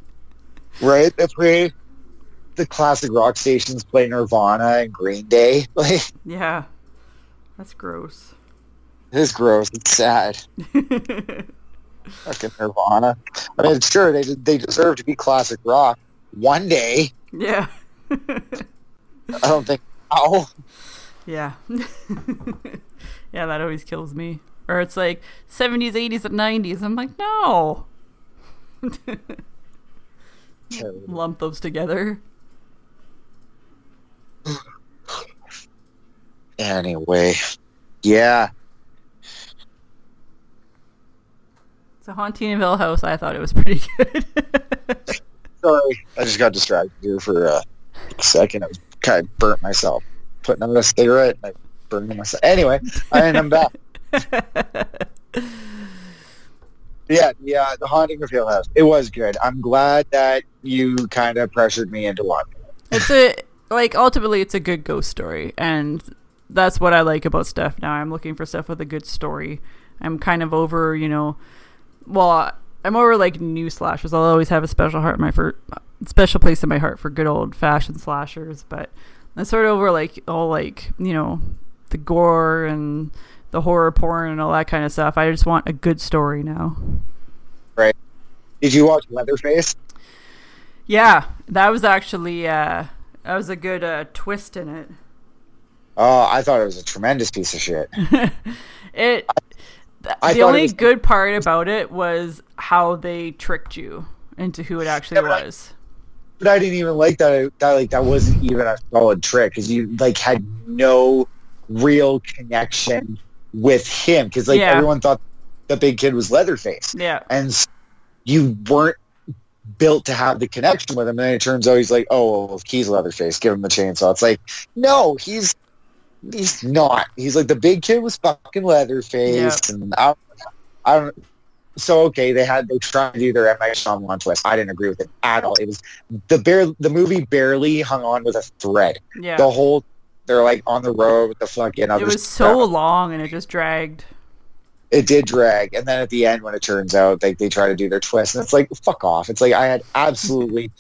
right? That's we the classic rock stations play Nirvana and Green Day, like yeah, that's gross. it's gross. It's sad. Fucking Nirvana. I mean, sure they they deserve to be classic rock one day. yeah. I don't think. Oh, Yeah. yeah, that always kills me. Or it's like 70s, 80s, and 90s. I'm like, no. Lump those together. Anyway, yeah. So Haunting in Hill House, I thought it was pretty good. Sorry, I just got distracted here for uh, a second. I was kind of burnt myself putting out a cigarette. I burned myself. Anyway, and I'm back. Yeah, yeah, uh, the haunting of Hill House. It was good. I'm glad that you kind of pressured me into watching it. it's a like ultimately it's a good ghost story and that's what I like about stuff now. I'm looking for stuff with a good story. I'm kind of over, you know, well, I'm over like new slashers. I'll always have a special heart in my for special place in my heart for good old fashioned slashers, but I'm sort of over like all like, you know, the gore and the horror porn and all that kind of stuff. I just want a good story now. Right. Did you watch Leatherface? Yeah, that was actually uh that was a good uh twist in it. Oh, I thought it was a tremendous piece of shit. It. th- I the only was- good part about it was how they tricked you into who it actually Yeah, but I- was. But I didn't even like that. That like that wasn't even a solid trick because you like had no real connection with him because like Yeah. everyone thought the big kid was Leatherface, Yeah, and you weren't built to have the connection with him. And then it turns out he's like, oh, well, he's Leatherface. Give him the chainsaw. It's like, no, he's he's not. He's like the big kid was fucking Leatherface, and I, I don't. So okay, they had they tried to do their M Night Shyamalan twist. I didn't agree with it at all. It was the bare the movie barely hung on with a thread. yeah. The whole they're like on the road with the fucking. it was so long and it just dragged. It did drag, and then at the end, when it turns out like they try to do their twist, and it's like fuck off. It's like I had absolutely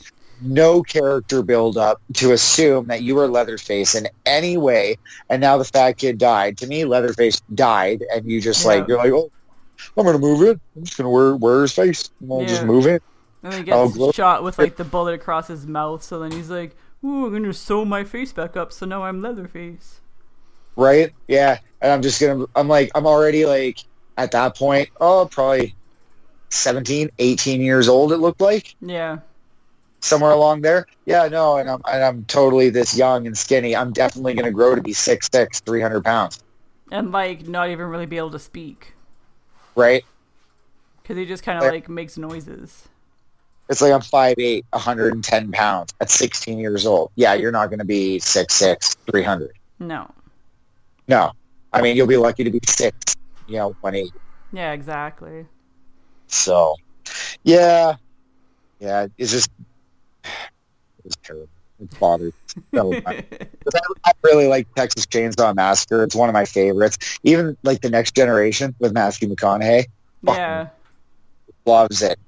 no character build up to assume that you were Leatherface in any way, and now the fat kid died. To me, Leatherface died, and you just like you're like, oh, I'm gonna move it. I'm just gonna wear wear his face. And I'll just Yeah. move it. And then he Oh, gets glo- shot with like the bullet across his mouth. So then he's like, "Ooh, I'm gonna sew my face back up, so now I'm Leatherface." right? Yeah, and I'm just gonna. I'm like, I'm already like at that point. Oh, probably 17, 18 years old. It looked like Yeah, somewhere along there. Yeah, no, and I'm and I'm totally this young and skinny. I'm definitely gonna grow to be 6'6", 300 pounds. and like not even really be able to speak Right? because he just kind of Like- like makes noises. It's like I'm 5'8", 110 pounds at 16 years old. Yeah, you're not gonna be 6'6", 300. No. No, I mean you'll be lucky to be six. You know, 180. Yeah, exactly. So, Yeah, yeah. It's just it's terrible. It's bothered so much. I, I really like Texas Chainsaw Massacre. It's one of my favorites. Even like the Next Generation with Matthew McConaughey yeah. loves it.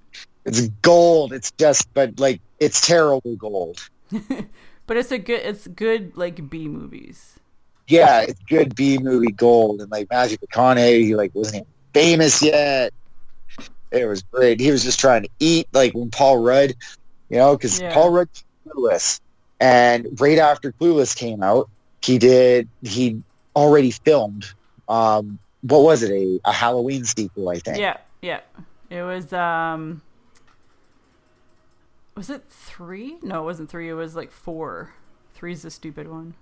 It's gold. It's just, but like it's terrible gold. but it's a good it's good like B movies. Yeah, it's good B movie gold, and like Matthew McConaughey, he like wasn't even famous yet. It was great. He was just trying to eat, like when Paul Rudd, you know, because Yeah. Paul Rudd Clueless, and right after Clueless came out, he did he already filmed. Um, what was it? A, a Halloween sequel, I think. Yeah, yeah. It was um was it three? No, it wasn't three, it was like four. Three's the stupid one.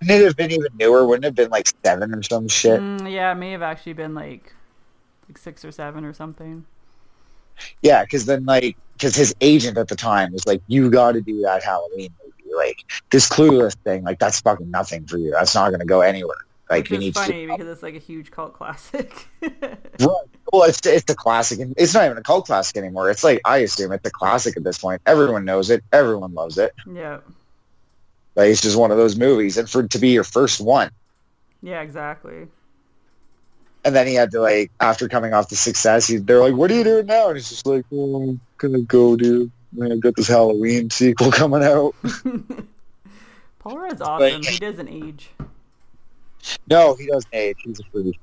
Wouldn't it have been even newer? Wouldn't it have been like seven or some shit? Mm, yeah, it may have actually been like like six or seven or something. Yeah, because then like because his agent at the time was like, "You got to do that Halloween movie. Like this Clueless thing, like that's fucking nothing for you. That's not going to go anywhere. Like Which you need funny to." because it's like a huge cult classic. Right. Well, it's it's a classic, and it's not even a cult classic anymore. It's like I assume it's a classic at this point. Everyone knows it. Everyone loves it. yeah. Like it's just one of those movies, and for it to be your first one, Yeah, exactly. and then he had to like after coming off the success, he, they're like, "What are you doing now?" And he's just like, "Well, I'm gonna go do. I've got this Halloween sequel coming out." Paul Rudd's awesome. He doesn't age. No, he doesn't age. He's a freak.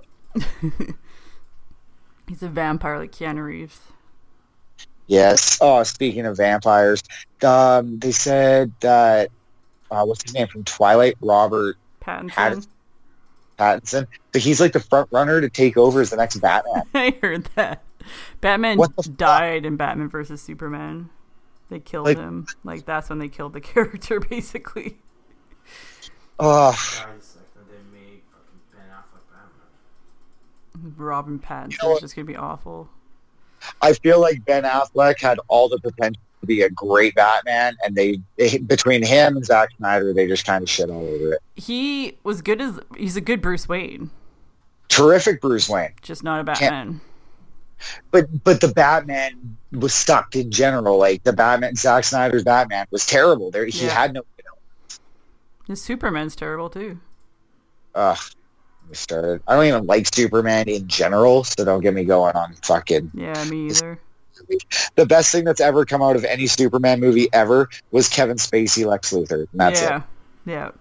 He's a vampire like Keanu Reeves. Yes. Oh, speaking of vampires, um, they said that uh, what's his name from Twilight, Robert Pattinson. Pattinson. Pattinson. So he's like the front runner to take over as the next Batman. I heard that. Batman fuck? died in Batman versus Superman. They killed Like- him. Like that's when they killed the character, basically. Oh, Guys, like when they made fucking Ben Affleck Batman. Robin Pattinson You know is just gonna be awful. I feel like Ben Affleck had all the potential be a great Batman, and they, they between him and Zack Snyder, they just kind of shit all over it. He was good as he's a good Bruce Wayne, Terrific Bruce Wayne, just not a Batman. but but the Batman was stuck in general. Like the Batman, Zack Snyder's Batman was terrible. There, he Yeah. had no. His Superman's terrible too. Ugh, we started. I don't even like Superman in general, so don't get me going on fucking. Yeah, me either. The best thing that's ever come out of any Superman movie ever was Kevin Spacey, Lex Luthor. And that's yeah, it. yeah.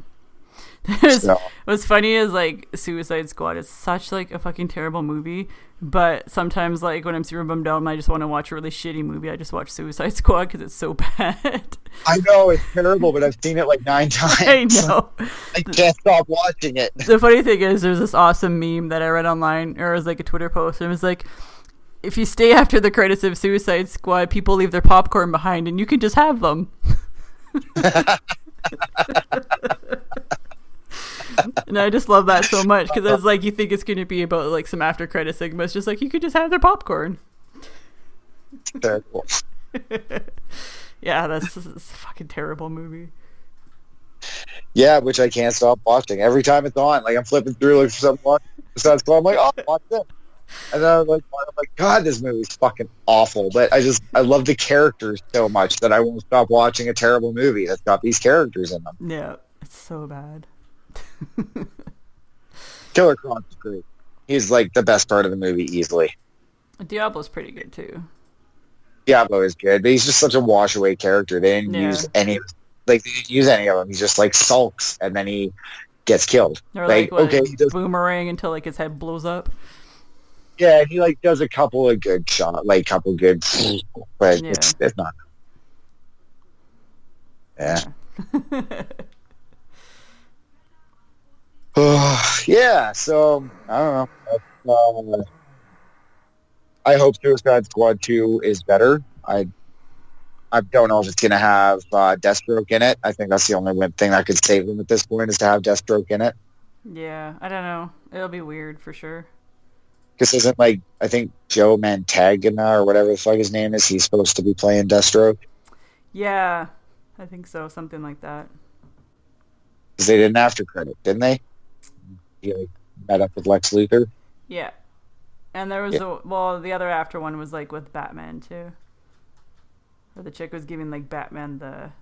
There's- So, What's funny is like Suicide Squad is such like a fucking terrible movie, but sometimes like when I'm super bummed out and I just want to watch a really shitty movie, I just watch Suicide Squad because it's so bad. I know it's terrible, but I've seen it like nine times. I know. I can't stop watching it. the funny thing is, there's this awesome meme that I read online, or it was like a Twitter post, and it was like, if you stay after the credits of Suicide Squad, people leave their popcorn behind, and you can just have them. and I just love that so much because it's like you think it's going to be about like some after credit segment. It's just like you could just have their popcorn. Terrible. Yeah, that's, that's a fucking terrible movie. Yeah, which I can't stop watching. Every time it's on, like I'm flipping through looking for something Squad. I'm like, oh, watch this. And then I was like, I'm like, God, this movie's fucking awful. But I just, I love the characters so much that I won't stop watching a terrible movie that's got these characters in them. Yeah, it's so bad. Killer Croc is great. He's like the best part of the movie easily. Diablo's pretty good too. Diablo is good, but he's just such a wash away character. They didn't Yeah. use any, like they didn't use any of them. He just like sulks and then he gets killed. Or like, like, okay, he does, boomerang until like his head blows up. Yeah, he like does a couple of good shot, like couple good, but Yeah. it's it's not. Yeah. yeah, so I don't know. Uh, I hope Suicide Squad 2 is better. I I don't know if it's going to have uh, Deathstroke in it. I think that's the only thing that could save them at this point is to have Deathstroke in it. yeah, I don't know. It'll be weird for sure. Because isn't like I think Joe Mantagana or whatever the fuck his name is, he's supposed to be playing Deathstroke Yeah, I think so. Something like that. because they did an after credit, didn't they? He like, met up with Lex Luthor. Yeah. And there was Yeah. a, well, the other after one was like with Batman too, where the chick was giving like Batman the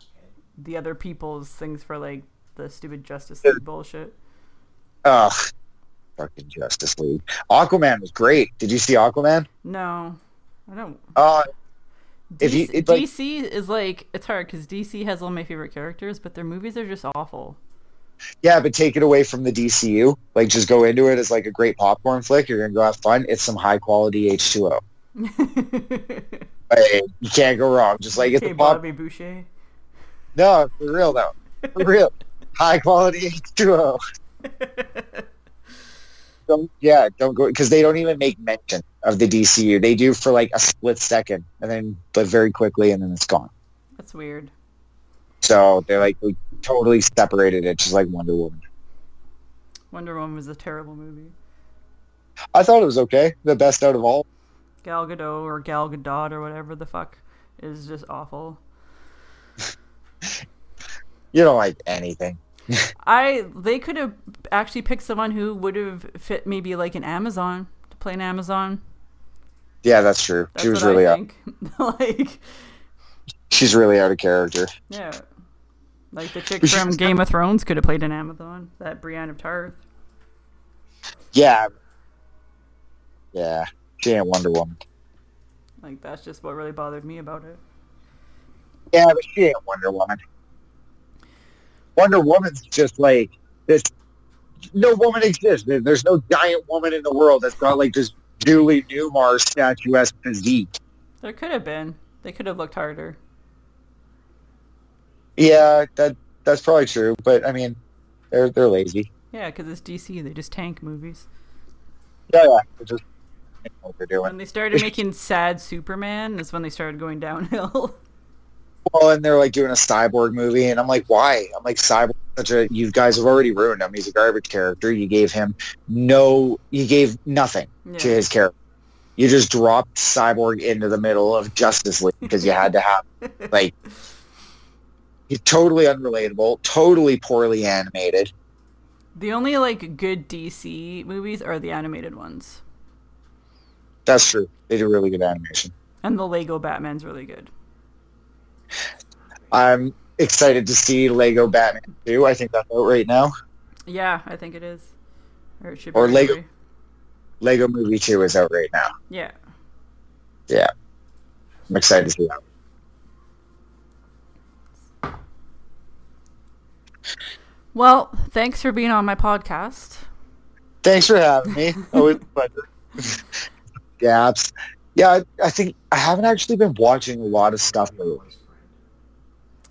the other people's things for like the stupid Justice League bullshit. Ugh. Fucking Justice League. Aquaman was great. Did you see Aquaman? No, I don't. Uh, If DC, you- it, like- DC is like it's hard because DC has all my favorite characters, but their movies are just awful. yeah, but take it away from the DCU. Like, just go into it as like a great popcorn flick. You're gonna go have fun. It's some high quality H2O. You can't go wrong. Just like it's okay, a pop. Bobby Boucher. No, for real though. For real. High quality H2O. Don't, yeah, don't go because they don't even make mention of the DCU. They do for like a split second, and then but very quickly, and then it's gone. That's weird. So they're like totally separated it, just like Wonder Woman. Wonder Woman was a terrible movie. I thought it was okay, the best out of all. Gal Gadot or Gal Gadot or whatever the fuck is just awful. You don't like anything. I they could have actually picked someone who would have fit maybe like an Amazon to play an Amazon. Yeah, that's true. That's she was really out. like She's really out of character. yeah, like the chick from Game of Thrones could have played an Amazon. That Brienne of Tarth. Yeah. Yeah. She ain't Wonder Woman. Like that's just what really bothered me about it. Yeah, but she ain't Wonder Woman. Wonder Woman's just like this. No woman exists. There- There's no giant woman in the world that's got like this Julie Newmar statuesque physique. There could have been. They could have looked harder. Yeah, that that's probably true. But I mean, they're they're lazy. Yeah, because it's DC. They just tank movies. Yeah, yeah. They're just what they're doing. When they started making sad Superman, is when they started going downhill. Well, and they're like doing a cyborg movie, and I'm like, why? I'm like, cyborg, such a you guys have already ruined him. He's a garbage character. You gave him no, you gave nothing to his character. You just dropped cyborg into the middle of Justice League because you had to have like he's totally unrelatable, totally poorly animated. The only like good DC movies are the animated ones, That's true. They do really good animation. and the Lego Batman's really good. I'm excited to see Lego Batman 2. I think that's out right now. Yeah, I think it is. Or it should Or Lego- free. Lego Movie 2 is out right now. Yeah. Yeah. I'm excited to see that. Well, thanks for being on my podcast. Thanks for having me. Always a pleasure. Gaps. Yeah, I, I think I haven't actually been watching a lot of stuff lately.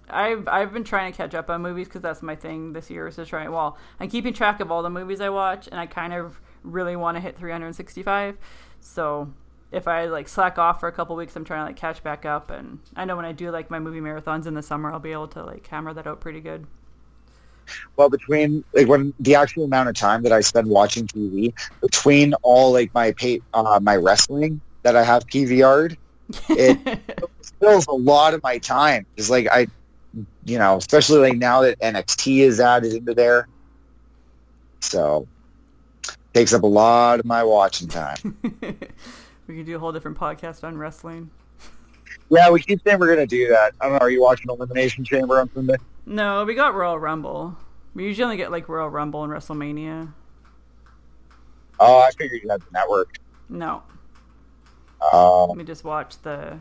I've I've been trying to catch up on movies because that's my thing this year is to try. Well, I'm keeping track of all the movies I watch, and I kind of really want to hit 365. So if I like slack off for a couple weeks, I'm trying to like catch back up. And I know when I do like my movie marathons in the summer, I'll be able to like hammer that out pretty good. Well, between like when the actual amount of time that I spend watching TV, between all like my pay, uh, my wrestling that I have PVR'd, it fills a lot of my time. It's like I, you know, especially like now that NXT is added into there, so takes up a lot of my watching time. we could do a whole different podcast on wrestling. Yeah, we keep saying we're gonna do that. I don't know. Are you watching Elimination Chamber on Sunday? No, we got Royal Rumble. We usually only get like Royal Rumble and WrestleMania. Oh, I figured you had the network. No, Um, we just watch the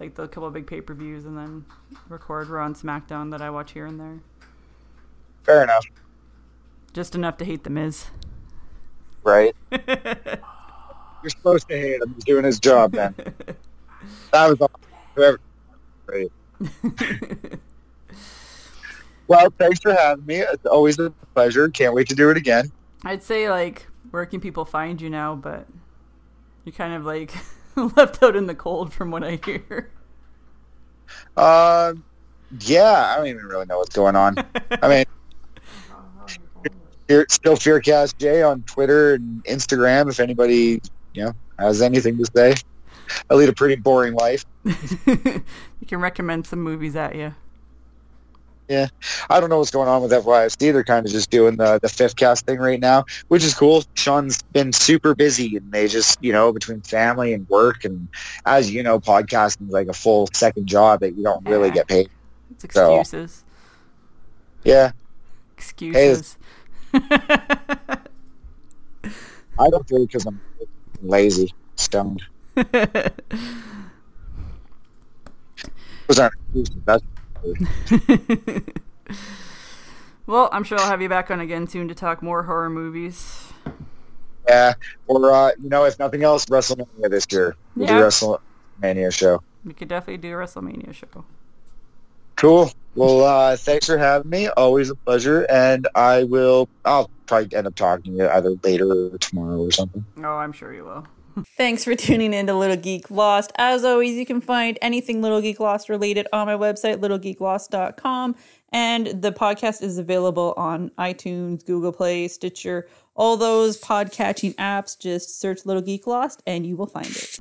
like the couple of big pay per views and then record Raw and SmackDown that I watch here and there. fair enough, Just enough to hate the Miz. right? You're supposed to hate him. He's doing his job, then. That was. Whoever. Right. Well, thanks for having me. It's always a pleasure. Can't wait to do it again. I'd say like where can people find you now, but you're kind of like left out in the cold from what I hear. Um, yeah, I don't even really know what's going on. I mean, still Fearcast J on Twitter and Instagram. If anybody, you know, has anything to say, I lead a pretty boring life. you can recommend some movies at you. I don't know what's going on with FYSD. They're kind of just doing the the fifth cast thing right now, which is cool. Sean's been super busy, and they just you know between family and work, and as you know, podcasting is like a full second job that you don't really get paid. It's So- excuses. Yeah, Excuses. I don't do it because I'm lazy, stoned. Those aren't excuses. That's well, I'm sure I'll have you back on again soon to talk more horror movies. yeah. Or uh, you know, if nothing else, WrestleMania this year. We'll Yeah. do WrestleMania show. We could definitely do a WrestleMania show. Cool. Well, uh, thanks for having me. Always a pleasure. And I will. I'll probably end up talking to you either later or tomorrow or something. Oh, I'm sure you will. Thanks for tuning in to Little Geek Lost. As always, you can find anything Little Geek Lost related on my website, littlegeeklost.com. And the podcast is available on iTunes, Google Play, Stitcher, all those podcatching apps. Just search Little Geek Lost and you will find it.